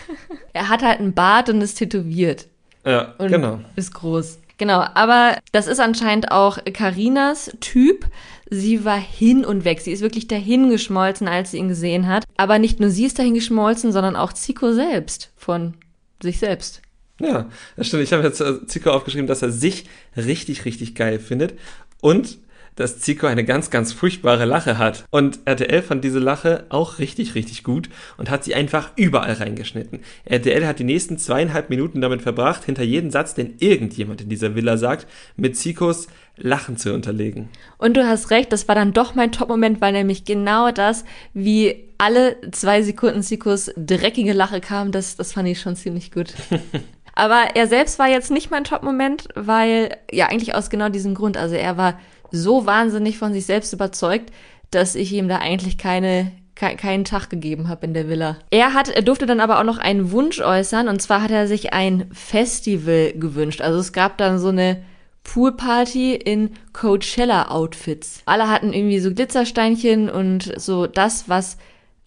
(laughs) er hat halt einen Bart und ist tätowiert. Ja, und genau. Ist groß. Genau, aber das ist anscheinend auch Karinas Typ. Sie war hin und weg. Sie ist wirklich dahin geschmolzen, als sie ihn gesehen hat. Aber nicht nur sie ist dahin geschmolzen, sondern auch Zico selbst von sich selbst. Ja, das stimmt. Ich habe jetzt äh, Zico aufgeschrieben, dass er sich richtig, richtig geil findet. Und dass Zico eine ganz, ganz furchtbare Lache hat. Und RTL fand diese Lache auch richtig, richtig gut und hat sie einfach überall reingeschnitten. RTL hat die nächsten zweieinhalb Minuten damit verbracht, hinter jeden Satz, den irgendjemand in dieser Villa sagt, mit Zicos Lachen zu unterlegen. Und du hast recht, das war dann doch mein Top-Moment, weil nämlich genau das, wie alle zwei Sekunden Zicos dreckige Lache kam, das, das fand ich schon ziemlich gut. (laughs) Aber er selbst war jetzt nicht mein Top-Moment, weil, ja, eigentlich aus genau diesem Grund. Also er war so wahnsinnig von sich selbst überzeugt, dass ich ihm da eigentlich keine, keinen Tag gegeben habe in der Villa. Er hat, er durfte dann aber auch noch einen Wunsch äußern und zwar hat er sich ein Festival gewünscht. Also es gab dann so eine Poolparty in Coachella-Outfits. Alle hatten irgendwie so Glitzersteinchen und so das, was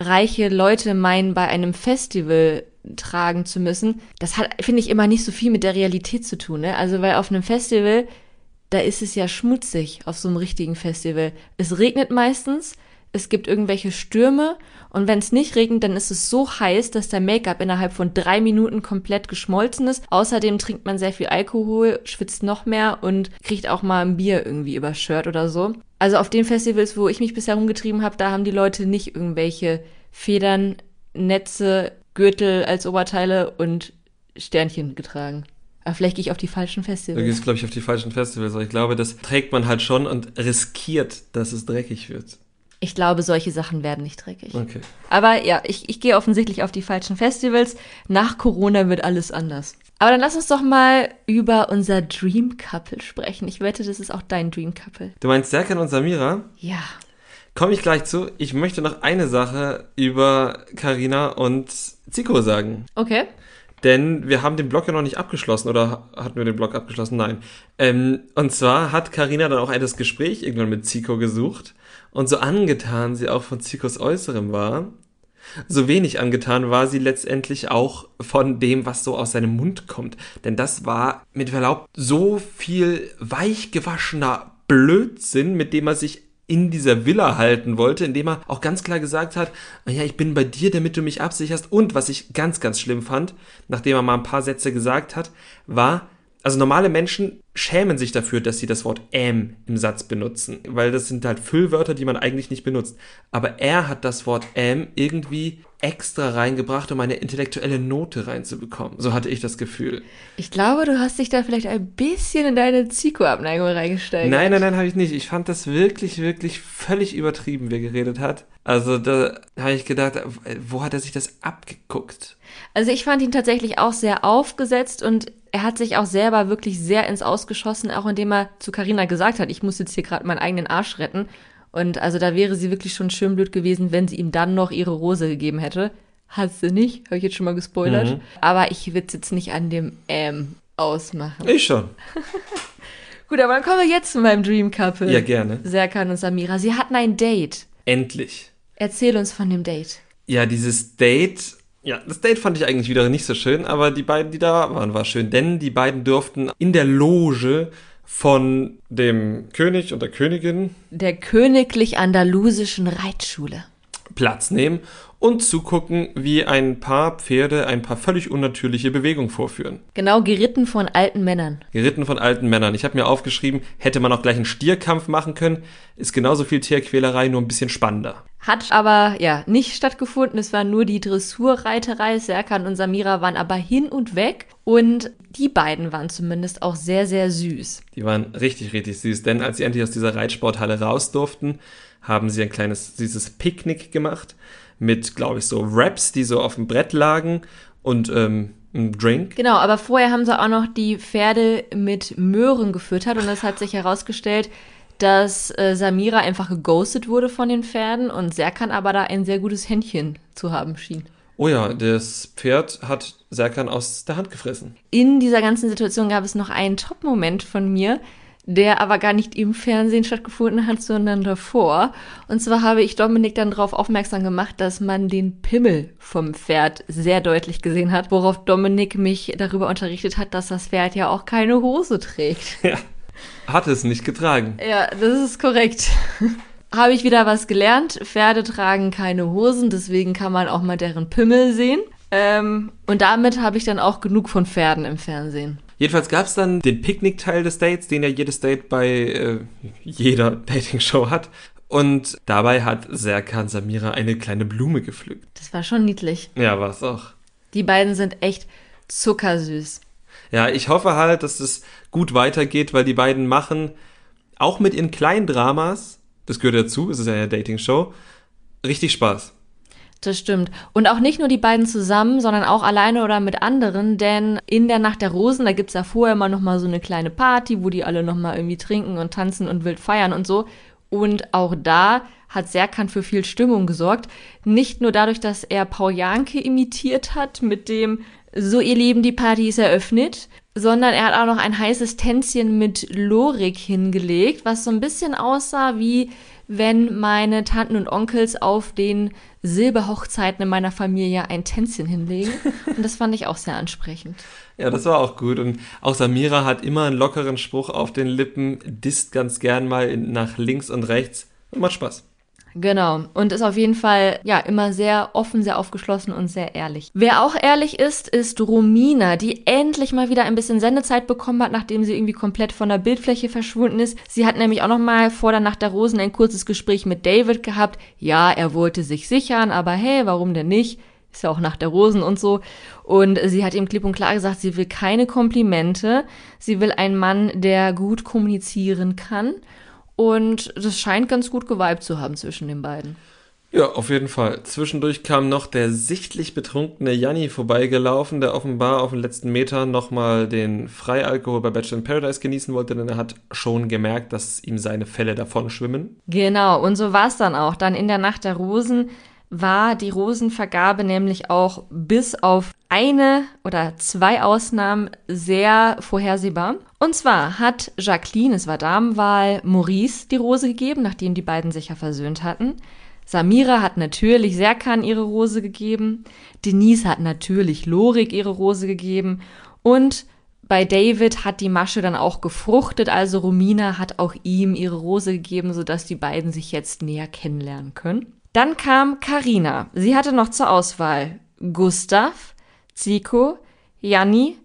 reiche Leute meinen, bei einem Festival tragen zu müssen. Das hat, finde ich, immer nicht so viel mit der Realität zu tun. Ne? Also, weil auf einem Festival, da ist es ja schmutzig auf so einem richtigen Festival. Es regnet meistens, es gibt irgendwelche Stürme und wenn es nicht regnet, dann ist es so heiß, dass der Make-up innerhalb von drei Minuten komplett geschmolzen ist. Außerdem trinkt man sehr viel Alkohol, schwitzt noch mehr und kriegt auch mal ein Bier irgendwie über Shirt oder so. Also auf den Festivals, wo ich mich bisher rumgetrieben habe, da haben die Leute nicht irgendwelche Federn, Netze, Gürtel als Oberteile und Sternchen getragen. Aber vielleicht gehe ich auf die falschen Festivals. Du gehst, glaube ich, auf die falschen Festivals. Aber ich glaube, das trägt man halt schon und riskiert, dass es dreckig wird. Ich glaube, solche Sachen werden nicht dreckig. Okay. Aber ja, ich, ich gehe offensichtlich auf die falschen Festivals. Nach Corona wird alles anders. Aber dann lass uns doch mal über unser Dream Couple sprechen. Ich wette, das ist auch dein Dream Couple. Du meinst Serkan und Samira? Ja. Komme ich gleich zu. Ich möchte noch eine Sache über Karina und Zico sagen. Okay. Denn wir haben den Blog ja noch nicht abgeschlossen oder hatten wir den Blog abgeschlossen? Nein. Ähm, und zwar hat Karina dann auch ein das Gespräch irgendwann mit Zico gesucht und so angetan sie auch von Zicos Äußerem war, so wenig angetan war sie letztendlich auch von dem, was so aus seinem Mund kommt. Denn das war mit Verlaub so viel weichgewaschener Blödsinn, mit dem er sich in dieser Villa halten wollte, indem er auch ganz klar gesagt hat, ja, ich bin bei dir, damit du mich absicherst. Und was ich ganz, ganz schlimm fand, nachdem er mal ein paar Sätze gesagt hat, war, also normale Menschen schämen sich dafür, dass sie das Wort am im Satz benutzen, weil das sind halt Füllwörter, die man eigentlich nicht benutzt. Aber er hat das Wort am irgendwie extra reingebracht, um eine intellektuelle Note reinzubekommen. So hatte ich das Gefühl. Ich glaube, du hast dich da vielleicht ein bisschen in deine Zico-Abneigung reingesteigert. Nein, nein, nein, habe ich nicht. Ich fand das wirklich, wirklich völlig übertrieben, wie er geredet hat. Also da habe ich gedacht, wo hat er sich das abgeguckt? Also ich fand ihn tatsächlich auch sehr aufgesetzt und er hat sich auch selber wirklich sehr ins Ausgeschossen, auch indem er zu Carina gesagt hat, ich muss jetzt hier gerade meinen eigenen Arsch retten. Und also da wäre sie wirklich schon schön blöd gewesen, wenn sie ihm dann noch ihre Rose gegeben hätte. Hat sie nicht, habe ich jetzt schon mal gespoilert. Mhm. Aber ich will es jetzt nicht an dem ähm ausmachen. Ich schon. (laughs) Gut, aber dann kommen wir jetzt zu meinem Dream Couple. Ja, gerne. Serkan und Samira. Sie hatten ein Date. Endlich. Erzähl uns von dem Date. Ja, dieses Date ja, das Date fand ich eigentlich wieder nicht so schön, aber die beiden, die da waren, war schön, denn die beiden durften in der Loge von dem König und der Königin der königlich-andalusischen Reitschule Platz nehmen und zugucken, wie ein paar Pferde ein paar völlig unnatürliche Bewegungen vorführen. Genau, geritten von alten Männern. Geritten von alten Männern. Ich habe mir aufgeschrieben, hätte man auch gleich einen Stierkampf machen können, ist genauso viel Tierquälerei, nur ein bisschen spannender. Hat aber ja nicht stattgefunden. Es war nur die Dressurreiterei. Serkan und Samira waren aber hin und weg. Und die beiden waren zumindest auch sehr, sehr süß. Die waren richtig, richtig süß. Denn als sie endlich aus dieser Reitsporthalle raus durften, haben sie ein kleines süßes Picknick gemacht mit, glaube ich, so Wraps, die so auf dem Brett lagen und ähm, ein Drink. Genau, aber vorher haben sie auch noch die Pferde mit Möhren gefüttert und das hat sich herausgestellt, dass äh, Samira einfach geghostet wurde von den Pferden und Serkan aber da ein sehr gutes Händchen zu haben schien. Oh ja, das Pferd hat Serkan aus der Hand gefressen. In dieser ganzen Situation gab es noch einen Top-Moment von mir, der aber gar nicht im Fernsehen stattgefunden hat, sondern davor. Und zwar habe ich Dominik dann darauf aufmerksam gemacht, dass man den Pimmel vom Pferd sehr deutlich gesehen hat, worauf Dominik mich darüber unterrichtet hat, dass das Pferd ja auch keine Hose trägt. Ja, hat es nicht getragen. Ja, das ist korrekt. (laughs) habe ich wieder was gelernt. Pferde tragen keine Hosen, deswegen kann man auch mal deren Pimmel sehen. Ähm, und damit habe ich dann auch genug von Pferden im Fernsehen. Jedenfalls gab es dann den Picknick-Teil des Dates, den ja jedes Date bei äh, jeder (laughs) Dating-Show hat. Und dabei hat Serkan Samira eine kleine Blume gepflückt. Das war schon niedlich. Ja, war es auch. Die beiden sind echt zuckersüß. Ja, ich hoffe halt, dass es gut weitergeht, weil die beiden machen auch mit ihren kleinen Dramas, das gehört dazu, es ist ja eine Dating-Show, richtig Spaß. Das stimmt. Und auch nicht nur die beiden zusammen, sondern auch alleine oder mit anderen, denn in der Nacht der Rosen, da gibt's ja vorher immer nochmal so eine kleine Party, wo die alle nochmal irgendwie trinken und tanzen und wild feiern und so. Und auch da hat Serkan für viel Stimmung gesorgt. Nicht nur dadurch, dass er Paul Janke imitiert hat mit dem So ihr Leben, die Party ist eröffnet, sondern er hat auch noch ein heißes Tänzchen mit Lorik hingelegt, was so ein bisschen aussah wie wenn meine Tanten und Onkels auf den Silberhochzeiten in meiner Familie ein Tänzchen hinlegen. (laughs) Und das fand ich auch sehr ansprechend. Ja, das war auch gut. Und auch Samira hat immer einen lockeren Spruch auf den Lippen, disst ganz gern mal nach links und rechts und macht Spaß. Genau. Und ist auf jeden Fall, ja, immer sehr offen, sehr aufgeschlossen und sehr ehrlich. Wer auch ehrlich ist, ist Romina, die endlich mal wieder ein bisschen Sendezeit bekommen hat, nachdem sie irgendwie komplett von der Bildfläche verschwunden ist. Sie hat nämlich auch noch mal vor der Nacht der Rosen ein kurzes Gespräch mit David gehabt. Ja, er wollte sich sichern, aber hey, warum denn nicht? Ist ja auch nach der Rosen und so. Und sie hat ihm klipp und klar gesagt, sie will keine Komplimente. Sie will einen Mann, der gut kommunizieren kann. Und das scheint ganz gut geweibt zu haben zwischen den beiden. Ja, auf jeden Fall. Zwischendurch kam noch der sichtlich betrunkene Janni vorbeigelaufen, der offenbar auf den letzten Metern nochmal den Freialkohol bei Bachelor in Paradise genießen wollte, denn er hat schon gemerkt, dass ihm seine Fälle davon schwimmen. Genau, und so war es dann auch. Dann in der Nacht der Rosen war die Rosenvergabe nämlich auch bis auf eine oder zwei Ausnahmen sehr vorhersehbar. Und zwar hat Jacqueline, es war Damenwahl, Maurice die Rose gegeben, nachdem die beiden sich ja versöhnt hatten. Samira hat natürlich Serkan ihre Rose gegeben. Denise hat natürlich Lorik ihre Rose gegeben. Und bei David hat die Masche dann auch gefruchtet, also Romina hat auch ihm ihre Rose gegeben, sodass die beiden sich jetzt näher kennenlernen können. Dann kam Karina. Sie hatte noch zur Auswahl Gustav, Zico, Janni,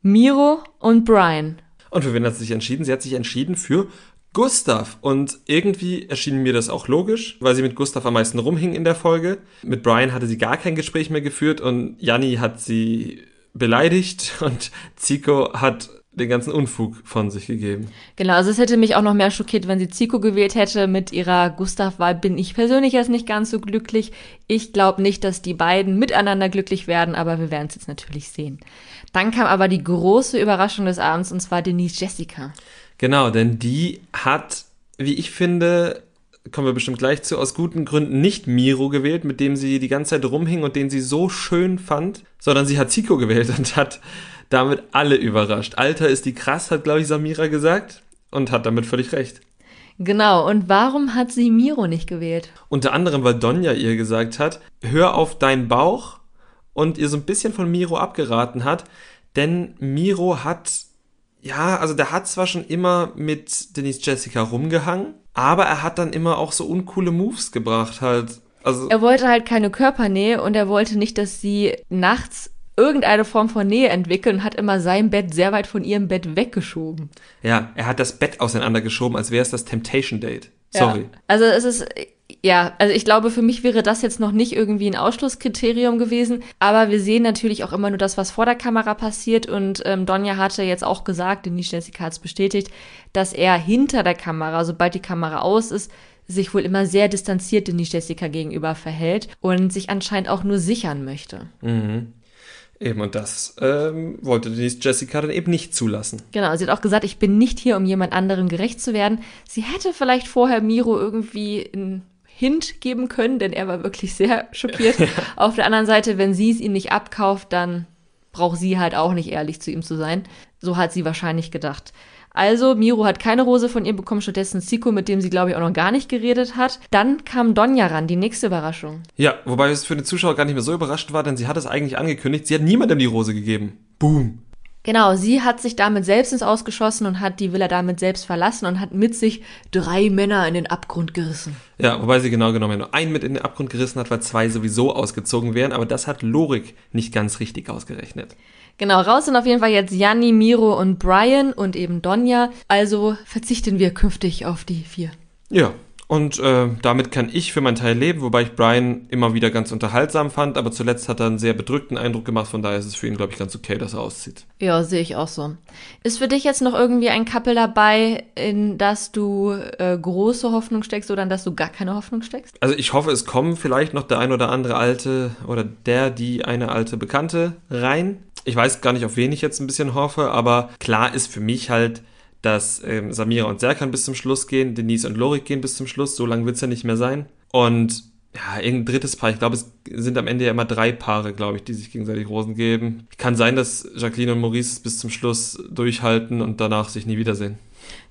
Miro und Brian. Und für wen hat sie sich entschieden? Sie hat sich entschieden für Gustav. Und irgendwie erschien mir das auch logisch, weil sie mit Gustav am meisten rumhing in der Folge. Mit Brian hatte sie gar kein Gespräch mehr geführt und Janni hat sie beleidigt (laughs) und Zico hat den ganzen Unfug von sich gegeben. Genau, also es hätte mich auch noch mehr schockiert, wenn sie Zico gewählt hätte. Mit ihrer Gustav-Wahl bin ich persönlich erst nicht ganz so glücklich. Ich glaube nicht, dass die beiden miteinander glücklich werden, aber wir werden es jetzt natürlich sehen. Dann kam aber die große Überraschung des Abends und zwar Denise Jessica. Genau, denn die hat, wie ich finde, kommen wir bestimmt gleich zu, aus guten Gründen nicht Miro gewählt, mit dem sie die ganze Zeit rumhing und den sie so schön fand, sondern sie hat Zico gewählt und hat damit alle überrascht. Alter ist die krass, hat, glaube ich, Samira gesagt und hat damit völlig recht. Genau, und warum hat sie Miro nicht gewählt? Unter anderem, weil Donja ihr gesagt hat, hör auf deinen Bauch und ihr so ein bisschen von Miro abgeraten hat, denn Miro hat, ja, also der hat zwar schon immer mit Denise Jessica rumgehangen, aber er hat dann immer auch so uncoole Moves gebracht halt. Also er wollte halt keine Körpernähe und er wollte nicht, dass sie nachts irgendeine Form von Nähe entwickeln und hat immer sein Bett sehr weit von ihrem Bett weggeschoben. Ja, er hat das Bett auseinandergeschoben, als wäre es das Temptation Date. Sorry. Ja, also es ist, ja, also ich glaube, für mich wäre das jetzt noch nicht irgendwie ein Ausschlusskriterium gewesen, aber wir sehen natürlich auch immer nur das, was vor der Kamera passiert und ähm, Donja hatte jetzt auch gesagt, Denise Jessica hat es bestätigt, dass er hinter der Kamera, sobald die Kamera aus ist, sich wohl immer sehr distanziert Denise Jessica gegenüber verhält und sich anscheinend auch nur sichern möchte. Mhm. Eben, und das ähm, wollte Denise Jessica dann eben nicht zulassen. Genau, sie hat auch gesagt, ich bin nicht hier, um jemand anderem gerecht zu werden. Sie hätte vielleicht vorher Miro irgendwie einen Hint geben können, denn er war wirklich sehr schockiert. (laughs) Auf der anderen Seite, wenn sie es ihm nicht abkauft, dann braucht sie halt auch nicht ehrlich zu ihm zu sein. So hat sie wahrscheinlich gedacht. Also, Miro hat keine Rose von ihr bekommen, stattdessen Zico, mit dem sie, glaube ich, auch noch gar nicht geredet hat. Dann kam Donja ran, die nächste Überraschung. Ja, wobei es für den Zuschauer gar nicht mehr so überrascht war, denn sie hat es eigentlich angekündigt. Sie hat niemandem die Rose gegeben. Boom. Genau, sie hat sich damit selbst ins Ausgeschossen und hat die Villa damit selbst verlassen und hat mit sich drei Männer in den Abgrund gerissen. Ja, wobei sie genau genommen nur einen mit in den Abgrund gerissen hat, weil zwei sowieso ausgezogen wären, aber das hat Lorik nicht ganz richtig ausgerechnet. Genau, raus sind auf jeden Fall jetzt Janni, Miro und Brian und eben Donja. Also verzichten wir künftig auf die vier. Ja, und äh, damit kann ich für meinen Teil leben, wobei ich Brian immer wieder ganz unterhaltsam fand, aber zuletzt hat er einen sehr bedrückten Eindruck gemacht, von daher ist es für ihn, glaube ich, ganz okay, dass er auszieht. Ja, sehe ich auch so. Ist für dich jetzt noch irgendwie ein Couple dabei, in das du äh, große Hoffnung steckst oder in das du gar keine Hoffnung steckst? Also ich hoffe, es kommen vielleicht noch der ein oder andere alte oder der, die eine alte Bekannte rein. Ich weiß gar nicht, auf wen ich jetzt ein bisschen hoffe, aber klar ist für mich halt, dass ähm, Samira und Serkan bis zum Schluss gehen, Denise und Lorik gehen bis zum Schluss, so lange wird es ja nicht mehr sein. Und ja, irgendein drittes Paar, ich glaube, es sind am Ende ja immer drei Paare, glaube ich, die sich gegenseitig Rosen geben. Kann sein, dass Jacqueline und Maurice bis zum Schluss durchhalten und danach sich nie wiedersehen.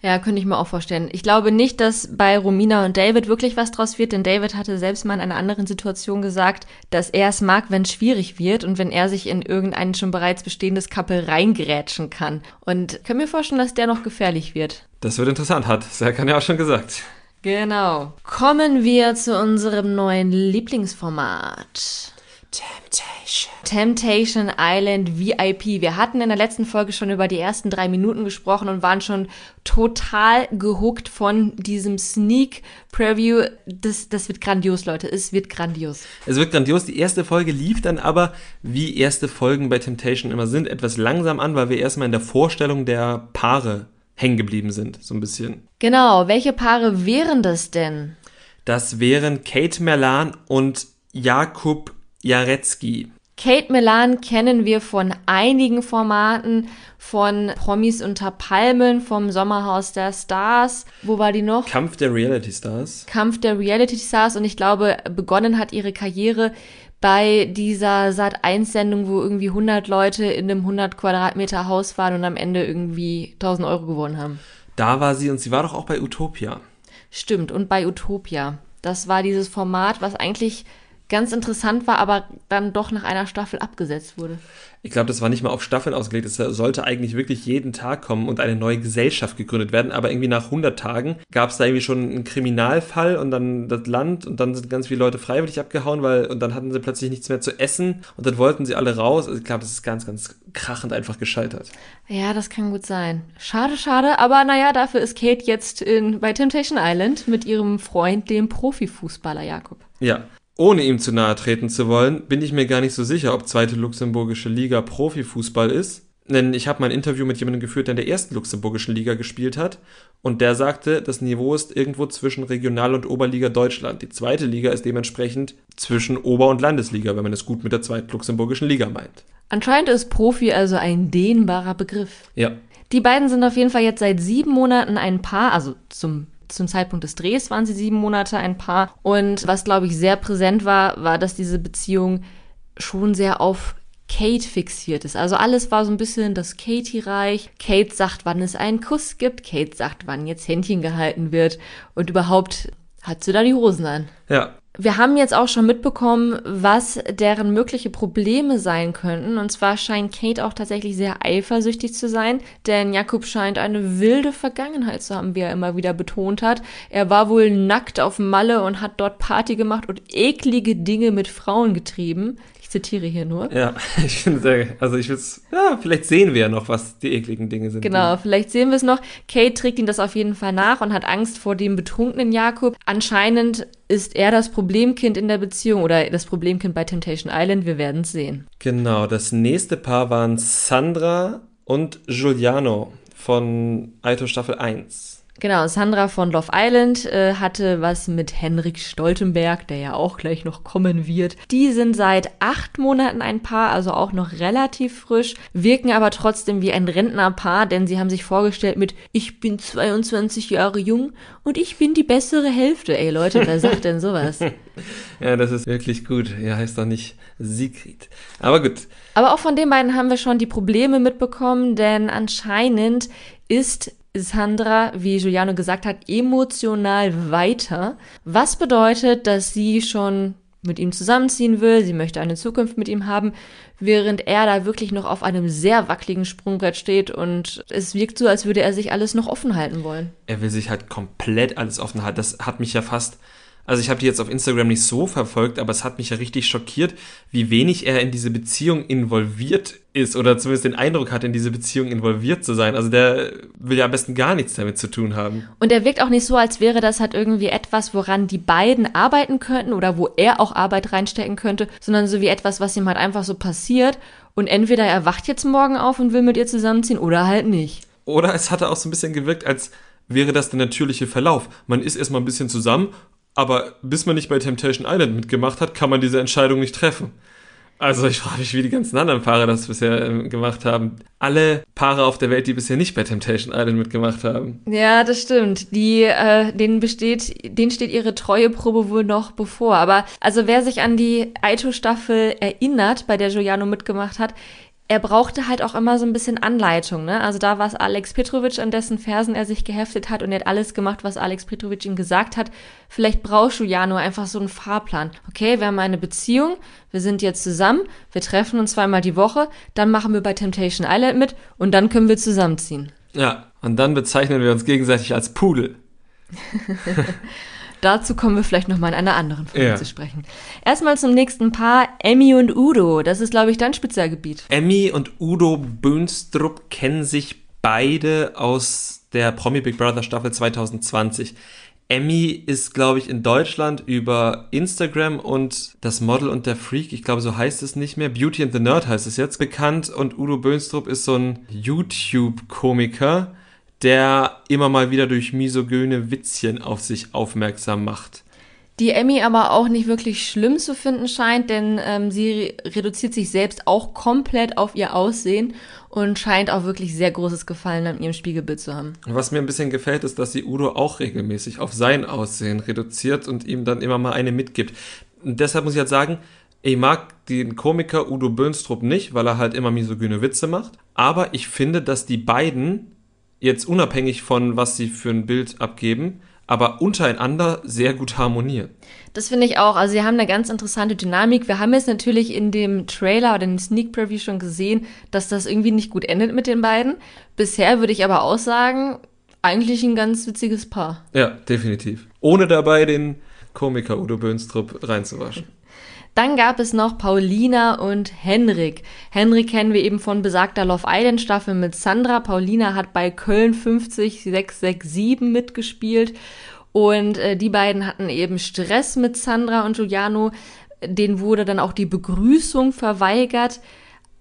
Ja, könnte ich mir auch vorstellen. Ich glaube nicht, dass bei Romina und David wirklich was draus wird, denn David hatte selbst mal in einer anderen Situation gesagt, dass er es mag, wenn es schwierig wird und wenn er sich in irgendein schon bereits bestehendes Couple reingrätschen kann. Und kann mir vorstellen, dass der noch gefährlich wird. Das wird interessant, hat Serkan ja auch schon gesagt. Genau. Kommen wir zu unserem neuen Lieblingsformat. Temptation. Temptation Island VIP. Wir hatten in der letzten Folge schon über die ersten drei Minuten gesprochen und waren schon total gehuckt von diesem Sneak Preview. Das, das wird grandios, Leute. Es wird grandios. Es wird grandios. Die erste Folge lief dann aber, wie erste Folgen bei Temptation immer sind, etwas langsam an, weil wir erstmal in der Vorstellung der Paare hängen geblieben sind, so ein bisschen. Genau. Welche Paare wären das denn? Das wären Kate Merlan und Jakub Jarecki. Kate Milan kennen wir von einigen Formaten, von Promis unter Palmen, vom Sommerhaus der Stars. Wo war die noch? Kampf der Reality Stars. Kampf der Reality Stars und ich glaube, begonnen hat ihre Karriere bei dieser Sat1-Sendung, wo irgendwie 100 Leute in einem 100 Quadratmeter Haus waren und am Ende irgendwie 1000 Euro gewonnen haben. Da war sie und sie war doch auch bei Utopia. Stimmt, und bei Utopia. Das war dieses Format, was eigentlich ganz interessant war, aber dann doch nach einer Staffel abgesetzt wurde. Ich glaube, das war nicht mal auf Staffeln ausgelegt. Es sollte eigentlich wirklich jeden Tag kommen und eine neue Gesellschaft gegründet werden. Aber irgendwie nach 100 Tagen gab es da irgendwie schon einen Kriminalfall und dann das Land und dann sind ganz viele Leute freiwillig abgehauen, weil und dann hatten sie plötzlich nichts mehr zu essen und dann wollten sie alle raus. Also ich glaube, das ist ganz, ganz krachend einfach gescheitert. Ja, das kann gut sein. Schade, schade. Aber naja, dafür ist Kate jetzt in, bei Temptation Island mit ihrem Freund, dem Profifußballer Jakob. Ja, ohne ihm zu nahe treten zu wollen, bin ich mir gar nicht so sicher, ob zweite luxemburgische Liga Profifußball ist. Denn ich habe mal ein Interview mit jemandem geführt, der in der ersten luxemburgischen Liga gespielt hat. Und der sagte, das Niveau ist irgendwo zwischen Regional- und Oberliga Deutschland. Die zweite Liga ist dementsprechend zwischen Ober- und Landesliga, wenn man es gut mit der zweiten luxemburgischen Liga meint. Anscheinend ist Profi also ein dehnbarer Begriff. Ja. Die beiden sind auf jeden Fall jetzt seit sieben Monaten ein Paar, also zum zum Zeitpunkt des Drehs waren sie sieben Monate ein Paar. Und was, glaube ich, sehr präsent war, war, dass diese Beziehung schon sehr auf Kate fixiert ist. Also alles war so ein bisschen das Katie-Reich. Kate sagt, wann es einen Kuss gibt. Kate sagt, wann jetzt Händchen gehalten wird. Und überhaupt hat sie da die Hosen an. Ja, wir haben jetzt auch schon mitbekommen, was deren mögliche Probleme sein könnten. Und zwar scheint Kate auch tatsächlich sehr eifersüchtig zu sein, denn Jakob scheint eine wilde Vergangenheit zu haben, wie er immer wieder betont hat. Er war wohl nackt auf Malle und hat dort Party gemacht und eklige Dinge mit Frauen getrieben zitiere hier nur. Ja, (laughs) ich finde sehr, also ich will ja, vielleicht sehen wir ja noch, was die ekligen Dinge sind. Genau, vielleicht sehen wir es noch. Kate trägt ihm das auf jeden Fall nach und hat Angst vor dem betrunkenen Jakob. Anscheinend ist er das Problemkind in der Beziehung oder das Problemkind bei Temptation Island. Wir werden es sehen. Genau, das nächste Paar waren Sandra und Giuliano von Aito Staffel 1. Genau, Sandra von Love Island äh, hatte was mit Henrik Stoltenberg, der ja auch gleich noch kommen wird. Die sind seit acht Monaten ein Paar, also auch noch relativ frisch, wirken aber trotzdem wie ein Rentnerpaar, denn sie haben sich vorgestellt mit Ich bin 22 Jahre jung und ich bin die bessere Hälfte. Ey Leute, wer sagt denn sowas? (laughs) ja, das ist wirklich gut. Er heißt doch nicht Siegfried. Aber gut. Aber auch von den beiden haben wir schon die Probleme mitbekommen, denn anscheinend ist Sandra, wie Giuliano gesagt hat, emotional weiter. Was bedeutet, dass sie schon mit ihm zusammenziehen will, sie möchte eine Zukunft mit ihm haben, während er da wirklich noch auf einem sehr wackeligen Sprungbrett steht und es wirkt so, als würde er sich alles noch offen halten wollen. Er will sich halt komplett alles offen halten. Das hat mich ja fast Also ich habe die jetzt auf Instagram nicht so verfolgt, aber es hat mich ja richtig schockiert, wie wenig er in diese Beziehung involviert ist oder zumindest den Eindruck hat, in diese Beziehung involviert zu sein. Also der will ja am besten gar nichts damit zu tun haben. Und er wirkt auch nicht so, als wäre das halt irgendwie etwas, woran die beiden arbeiten könnten oder wo er auch Arbeit reinstecken könnte, sondern so wie etwas, was ihm halt einfach so passiert. Und entweder er wacht jetzt morgen auf und will mit ihr zusammenziehen oder halt nicht. Oder es hatte auch so ein bisschen gewirkt, als wäre das der natürliche Verlauf. Man ist erstmal ein bisschen zusammen aber bis man nicht bei Temptation Island mitgemacht hat, kann man diese Entscheidung nicht treffen. Also ich frage mich, wie die ganzen anderen Paare das bisher ähm, gemacht haben. Alle Paare auf der Welt, die bisher nicht bei Temptation Island mitgemacht haben. Ja, das stimmt. Die, äh, denen besteht, denen steht ihre Treueprobe wohl noch bevor. Aber also wer sich an die Aito-Staffel erinnert, bei der Giuliano mitgemacht hat, er brauchte halt auch immer so ein bisschen Anleitung, ne? Also da war es Alex Petrovic, an dessen Fersen er sich geheftet hat und er hat alles gemacht, was Alex Petrovic ihm gesagt hat. Vielleicht brauchst du ja nur einfach so einen Fahrplan. Okay, wir haben eine Beziehung, wir sind jetzt zusammen, wir treffen uns zweimal die Woche, dann machen wir bei Temptation Island mit und dann können wir zusammenziehen. Ja, und dann bezeichnen wir uns gegenseitig als Pudel. (laughs) Dazu kommen wir vielleicht nochmal in einer anderen Folge ja. zu sprechen. Erstmal zum nächsten Paar, Emmy und Udo. Das ist, glaube ich, dein Spezialgebiet. Emmy und Udo Bönstrup kennen sich beide aus der Promi Big Brother Staffel 2020. Emmy ist, glaube ich, in Deutschland über Instagram und das Model und der Freak, ich glaube, so heißt es nicht mehr, Beauty and the Nerd heißt es jetzt, bekannt und Udo Bönstrup ist so ein YouTube-Komiker, der immer mal wieder durch misogyne Witzchen auf sich aufmerksam macht. Die Emmy aber auch nicht wirklich schlimm zu finden scheint, denn ähm, sie reduziert sich selbst auch komplett auf ihr Aussehen und scheint auch wirklich sehr großes Gefallen an ihrem Spiegelbild zu haben. Was mir ein bisschen gefällt, ist, dass sie Udo auch regelmäßig auf sein Aussehen reduziert und ihm dann immer mal eine mitgibt. Und deshalb muss ich halt sagen, ich mag den Komiker Udo Bönstrup nicht, weil er halt immer misogyne Witze macht. Aber ich finde, dass die beiden jetzt unabhängig von, was sie für ein Bild abgeben, aber untereinander sehr gut harmonieren. Das finde ich auch. Also sie haben eine ganz interessante Dynamik. Wir haben jetzt natürlich in dem Trailer oder in dem Sneak Preview schon gesehen, dass das irgendwie nicht gut endet mit den beiden. Bisher würde ich aber auch sagen, eigentlich ein ganz witziges Paar. Ja, definitiv. Ohne dabei den Komiker Udo Bönstrup reinzuwaschen. Dann gab es noch Paulina und Henrik. Henrik kennen wir eben von besagter Love Island Staffel mit Sandra. Paulina hat bei Köln 50667 mitgespielt. Und äh, die beiden hatten eben Stress mit Sandra und Giuliano. Den wurde dann auch die Begrüßung verweigert.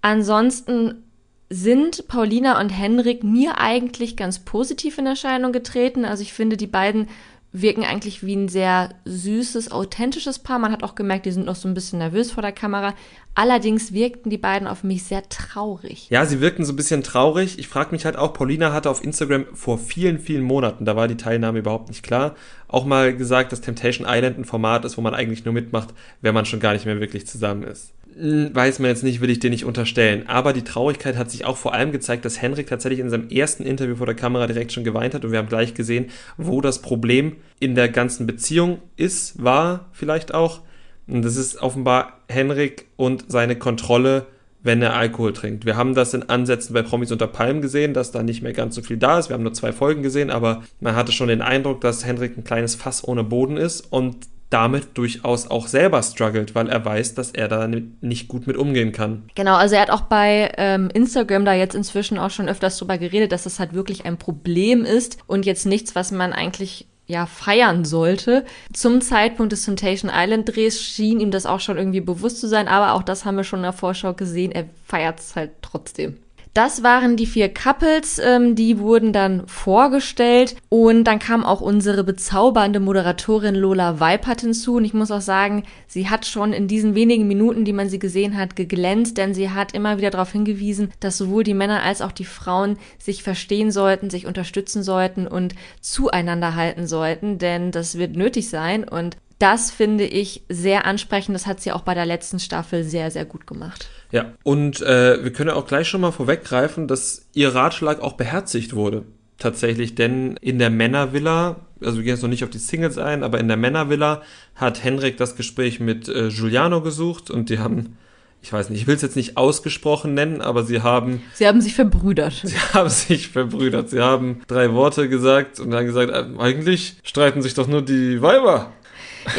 Ansonsten sind Paulina und Henrik mir eigentlich ganz positiv in Erscheinung getreten. Also ich finde, die beiden wirken eigentlich wie ein sehr süßes, authentisches Paar. Man hat auch gemerkt, die sind noch so ein bisschen nervös vor der Kamera. Allerdings wirkten die beiden auf mich sehr traurig. Ja, sie wirkten so ein bisschen traurig. Ich frage mich halt auch, Paulina hatte auf Instagram vor vielen, vielen Monaten, da war die Teilnahme überhaupt nicht klar, auch mal gesagt, dass Temptation Island ein Format ist, wo man eigentlich nur mitmacht, wenn man schon gar nicht mehr wirklich zusammen ist. Weiß man jetzt nicht, will ich dir nicht unterstellen. Aber die Traurigkeit hat sich auch vor allem gezeigt, dass Henrik tatsächlich in seinem ersten Interview vor der Kamera direkt schon geweint hat und wir haben gleich gesehen, wo das Problem in der ganzen Beziehung ist, war vielleicht auch. Und das ist offenbar Henrik und seine Kontrolle, wenn er Alkohol trinkt. Wir haben das in Ansätzen bei Promis unter Palmen gesehen, dass da nicht mehr ganz so viel da ist. Wir haben nur zwei Folgen gesehen, aber man hatte schon den Eindruck, dass Henrik ein kleines Fass ohne Boden ist und damit durchaus auch selber struggelt, weil er weiß, dass er da nicht gut mit umgehen kann. Genau, also er hat auch bei ähm, Instagram da jetzt inzwischen auch schon öfters drüber geredet, dass das halt wirklich ein Problem ist und jetzt nichts, was man eigentlich ja feiern sollte. Zum Zeitpunkt des Temptation Island Drehs schien ihm das auch schon irgendwie bewusst zu sein, aber auch das haben wir schon in der Vorschau gesehen, er feiert es halt trotzdem. Das waren die vier Couples, ähm, die wurden dann vorgestellt. Und dann kam auch unsere bezaubernde Moderatorin Lola Weipert hinzu. Und ich muss auch sagen, sie hat schon in diesen wenigen Minuten, die man sie gesehen hat, geglänzt, denn sie hat immer wieder darauf hingewiesen, dass sowohl die Männer als auch die Frauen sich verstehen sollten, sich unterstützen sollten und zueinander halten sollten, denn das wird nötig sein. Und das finde ich sehr ansprechend. Das hat sie auch bei der letzten Staffel sehr, sehr gut gemacht. Ja, und äh, wir können auch gleich schon mal vorweggreifen, dass ihr Ratschlag auch beherzigt wurde. Tatsächlich, denn in der Männervilla, also wir gehen jetzt noch nicht auf die Singles ein, aber in der Männervilla hat Henrik das Gespräch mit äh, Giuliano gesucht und die haben ich weiß nicht, ich will es jetzt nicht ausgesprochen nennen, aber sie haben. Sie haben sich verbrüdert. (laughs) Sie haben sich verbrüdert. Sie haben drei Worte gesagt und dann gesagt, äh, eigentlich streiten sich doch nur die Weiber.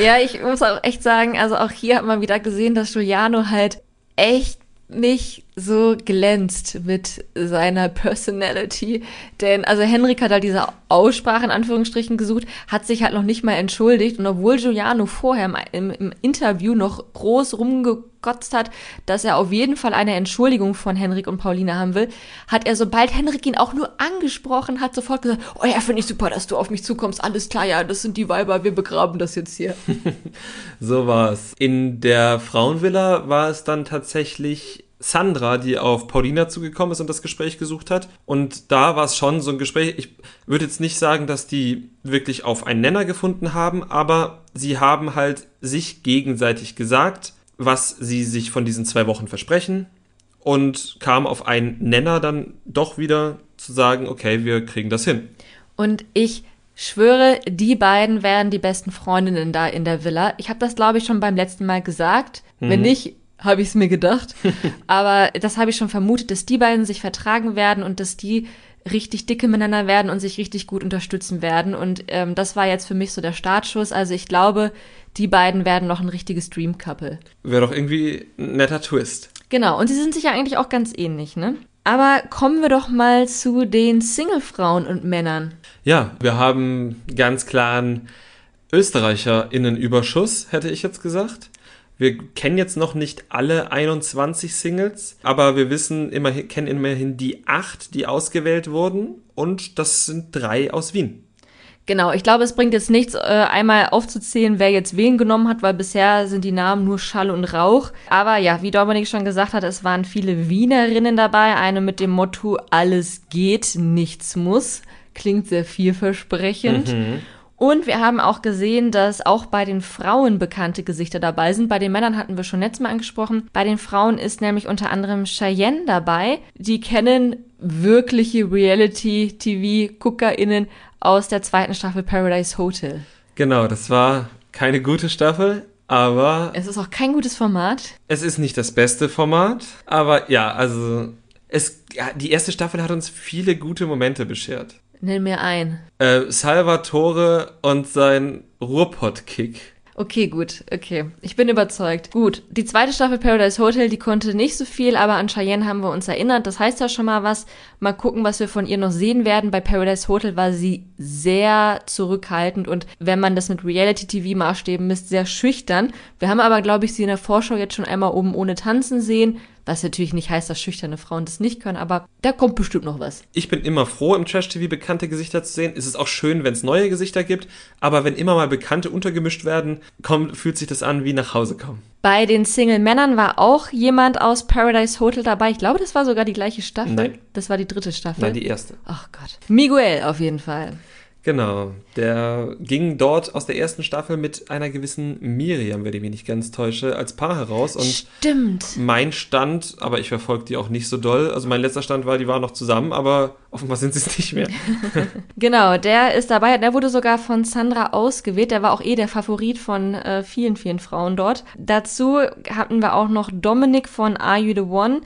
Ja, ich muss auch echt sagen, also auch hier hat man wieder gesehen, dass Giuliano halt echt nicht so glänzt mit seiner Personality. Denn, also Henrik hat halt diese Aussprache in Anführungsstrichen gesucht, hat sich halt noch nicht mal entschuldigt. Und obwohl Giuliano vorher im, im, Interview noch groß rumgekotzt hat, dass er auf jeden Fall eine Entschuldigung von Henrik und Pauline haben will, hat er, sobald Henrik ihn auch nur angesprochen hat, sofort gesagt, oh ja, finde ich super, dass du auf mich zukommst. Alles klar, ja, das sind die Weiber, wir begraben das jetzt hier. (laughs) so war es. In der Frauenvilla war es dann tatsächlich Sandra, die auf Paulina zugekommen ist und das Gespräch gesucht hat. Und da war es schon so ein Gespräch. Ich würde jetzt nicht sagen, dass die wirklich auf einen Nenner gefunden haben, aber sie haben halt sich gegenseitig gesagt, was sie sich von diesen zwei Wochen versprechen und kam auf einen Nenner dann doch wieder zu sagen, okay, wir kriegen das hin. Und ich schwöre, die beiden werden die besten Freundinnen da in der Villa. Ich habe das, glaube ich, schon beim letzten Mal gesagt. Mhm. Wenn nicht, habe ich es mir gedacht. (laughs) Aber das habe ich schon vermutet, dass die beiden sich vertragen werden und dass die richtig dicke miteinander werden und sich richtig gut unterstützen werden. Und ähm, das war jetzt für mich so der Startschuss. Also ich glaube, die beiden werden noch ein richtiges Dream Couple. Wäre doch irgendwie ein netter Twist. Genau, und sie sind sich ja eigentlich auch ganz ähnlich, ne? Aber kommen wir doch mal zu den Single-Frauen und Männern. Ja, wir haben ganz klaren ÖsterreicherInnenüberschuss, hätte ich jetzt gesagt. Wir kennen jetzt noch nicht alle 21 Singles, aber wir wissen immerhin, kennen immerhin die acht, die ausgewählt wurden und das sind drei aus Wien. Genau, ich glaube, es bringt jetzt nichts, äh, einmal aufzuzählen, wer jetzt wen genommen hat, weil bisher sind die Namen nur Schall und Rauch. Aber ja, wie Dominik schon gesagt hat, es waren viele Wienerinnen dabei. Eine mit dem Motto, alles geht, nichts muss. Klingt sehr vielversprechend. Mhm. Und wir haben auch gesehen, dass auch bei den Frauen bekannte Gesichter dabei sind. Bei den Männern hatten wir schon letztes Mal angesprochen. Bei den Frauen ist nämlich unter anderem Cheyenne dabei. Die kennen wirkliche Reality-TV-GuckerInnen aus der zweiten Staffel Paradise Hotel. Genau, das war keine gute Staffel, aber. Es ist auch kein gutes Format. Es ist nicht das beste Format, aber ja, also. Es, ja, die erste Staffel hat uns viele gute Momente beschert. Nenn mir ein. Äh, Salvatore und sein Ruhrpott-Kick. Okay, gut, okay. Ich bin überzeugt. Gut, die zweite Staffel Paradise Hotel, die konnte nicht so viel, aber an Cheyenne haben wir uns erinnert. Das heißt ja schon mal was. Mal gucken, was wir von ihr noch sehen werden. Bei Paradise Hotel war sie sehr zurückhaltend und wenn man das mit Reality-TV-Maßstäben misst, sehr schüchtern. Wir haben aber, glaube ich, sie in der Vorschau jetzt schon einmal oben ohne Tanzen sehen. Was natürlich nicht heißt, dass schüchterne Frauen das nicht können, aber da kommt bestimmt noch was. Ich bin immer froh, im Trash-TV bekannte Gesichter zu sehen. Es ist auch schön, wenn es neue Gesichter gibt, aber wenn immer mal Bekannte untergemischt werden, kommt, fühlt sich das an wie nach Hause kommen. Bei den Single-Männern war auch jemand aus Paradise Hotel dabei. Ich glaube, das war sogar die gleiche Staffel. Nein. Das war die dritte Staffel. Nein, die erste. Ach Gott. Miguel auf jeden Fall. Genau, der ging dort aus der ersten Staffel mit einer gewissen Miriam, wenn ich mich nicht ganz täusche, als Paar heraus. Und Stimmt. mein Stand, aber ich verfolge die auch nicht so doll. Also mein letzter Stand war, die waren noch zusammen, aber offenbar sind sie es nicht mehr. (laughs) genau, der ist dabei. Der wurde sogar von Sandra ausgewählt. Der war auch eh der Favorit von äh, vielen, vielen Frauen dort. Dazu hatten wir auch noch Dominik von Are You the One?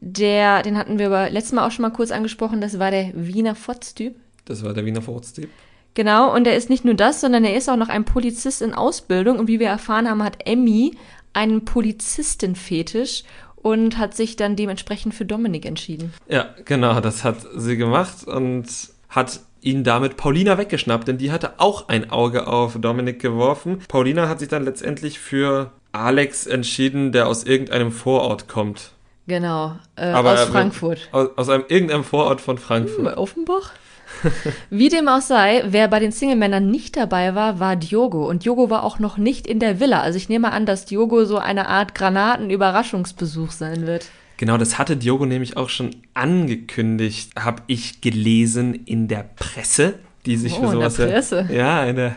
Der, den hatten wir aber letztes Mal auch schon mal kurz angesprochen. Das war der Wiener Fotz-Typ. Das war der Wiener Fortstieb. Genau, und er ist nicht nur das, sondern er ist auch noch ein Polizist in Ausbildung. Und wie wir erfahren haben, hat Emmy einen Polizistenfetisch und hat sich dann dementsprechend für Dominik entschieden. Ja, genau, das hat sie gemacht und hat ihn damit Paulina weggeschnappt, denn die hatte auch ein Auge auf Dominik geworfen. Paulina hat sich dann letztendlich für Alex entschieden, der aus irgendeinem Vorort kommt. Genau, äh, aus Frankfurt. Aus, aus einem irgendeinem Vorort von Frankfurt. Hm, bei Offenbach? (laughs) Wie dem auch sei, wer bei den Single-Männern nicht dabei war, war Diogo. Und Diogo war auch noch nicht in der Villa. Also ich nehme an, dass Diogo so eine Art Granaten-Überraschungsbesuch sein wird. Genau, das hatte Diogo nämlich auch schon angekündigt, habe ich gelesen in der Presse, die sich oh, für sowas. In der Presse. Ja, in der,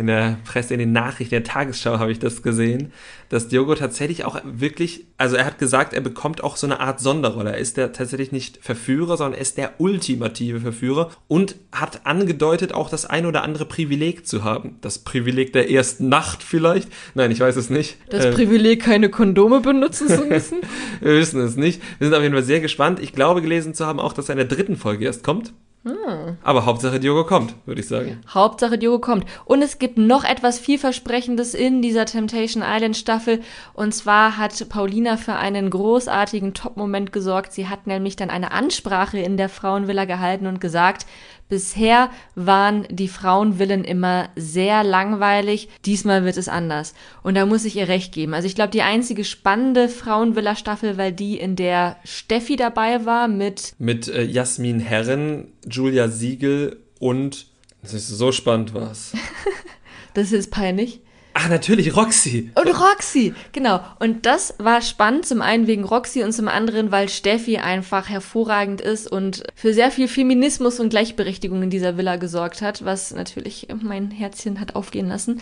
in der Presse, in den Nachrichten der Tagesschau habe ich das gesehen, dass Diogo tatsächlich auch wirklich, also er hat gesagt, er bekommt auch so eine Art Sonderrolle. Er ist der tatsächlich nicht Verführer, sondern er ist der ultimative Verführer und hat angedeutet, auch das ein oder andere Privileg zu haben. Das Privileg der ersten Nacht vielleicht? Nein, ich weiß es nicht. Das äh, Privileg, keine Kondome benutzen zu müssen? (laughs) Wir wissen es nicht. Wir sind auf jeden Fall sehr gespannt. Ich glaube gelesen zu haben auch, dass er in der dritten Folge erst kommt. Hm. Aber Hauptsache Diogo kommt, würde ich sagen. Hauptsache Diogo kommt. Und es gibt noch etwas vielversprechendes in dieser Temptation Island Staffel. Und zwar hat Paulina für einen großartigen Top-Moment gesorgt. Sie hat nämlich dann eine Ansprache in der Frauenvilla gehalten und gesagt, Bisher waren die Frauenvillen immer sehr langweilig. Diesmal wird es anders. Und da muss ich ihr recht geben. Also ich glaube, die einzige spannende Frauenvilla-Staffel, weil die, in der Steffi dabei war mit... Mit äh, Jasmin Herren, Julia Siegel und... Das ist so spannend was. (laughs) das ist peinlich. Ach, natürlich, Roxy. Und Roxy, genau. Und das war spannend, zum einen wegen Roxy und zum anderen, weil Steffi einfach hervorragend ist und für sehr viel Feminismus und Gleichberechtigung in dieser Villa gesorgt hat, was natürlich mein Herzchen hat aufgehen lassen.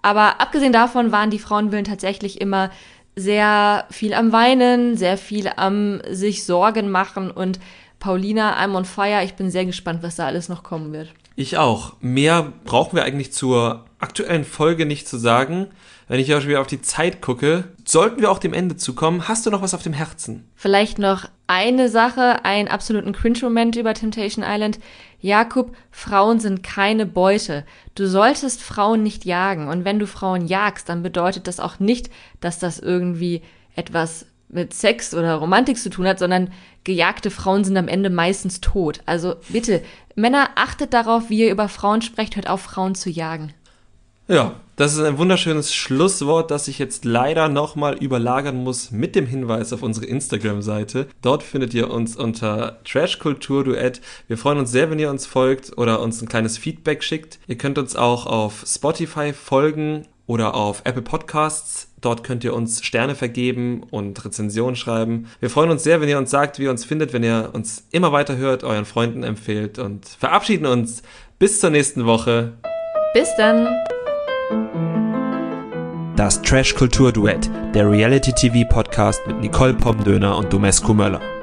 Aber abgesehen davon waren die Frauenvillen tatsächlich immer sehr viel am Weinen, sehr viel am sich Sorgen machen und Paulina, I'm on fire. Ich bin sehr gespannt, was da alles noch kommen wird. Ich auch. Mehr brauchen wir eigentlich zur aktuellen Folge nicht zu sagen. Wenn ich auch schon wieder auf die Zeit gucke, sollten wir auch dem Ende zukommen. Hast du noch was auf dem Herzen? Vielleicht noch eine Sache, einen absoluten Cringe-Moment über Temptation Island. Jakob, Frauen sind keine Beute. Du solltest Frauen nicht jagen. Und wenn du Frauen jagst, dann bedeutet das auch nicht, dass das irgendwie etwas mit Sex oder Romantik zu tun hat, sondern gejagte Frauen sind am Ende meistens tot. Also bitte, Männer, achtet darauf, wie ihr über Frauen sprecht, hört auf, Frauen zu jagen. Ja, das ist ein wunderschönes Schlusswort, das ich jetzt leider nochmal überlagern muss mit dem Hinweis auf unsere Instagram-Seite. Dort findet ihr uns unter Trashkulturduett. Wir freuen uns sehr, wenn ihr uns folgt oder uns ein kleines Feedback schickt. Ihr könnt uns auch auf Spotify folgen oder auf Apple Podcasts. Dort könnt ihr uns Sterne vergeben und Rezensionen schreiben. Wir freuen uns sehr, wenn ihr uns sagt, wie ihr uns findet, wenn ihr uns immer weiter hört, euren Freunden empfehlt und verabschieden uns bis zur nächsten Woche. Bis dann. Das Trash Kultur Duett, der Reality TV Podcast mit Nicole Pomdöner und Domescu Möller.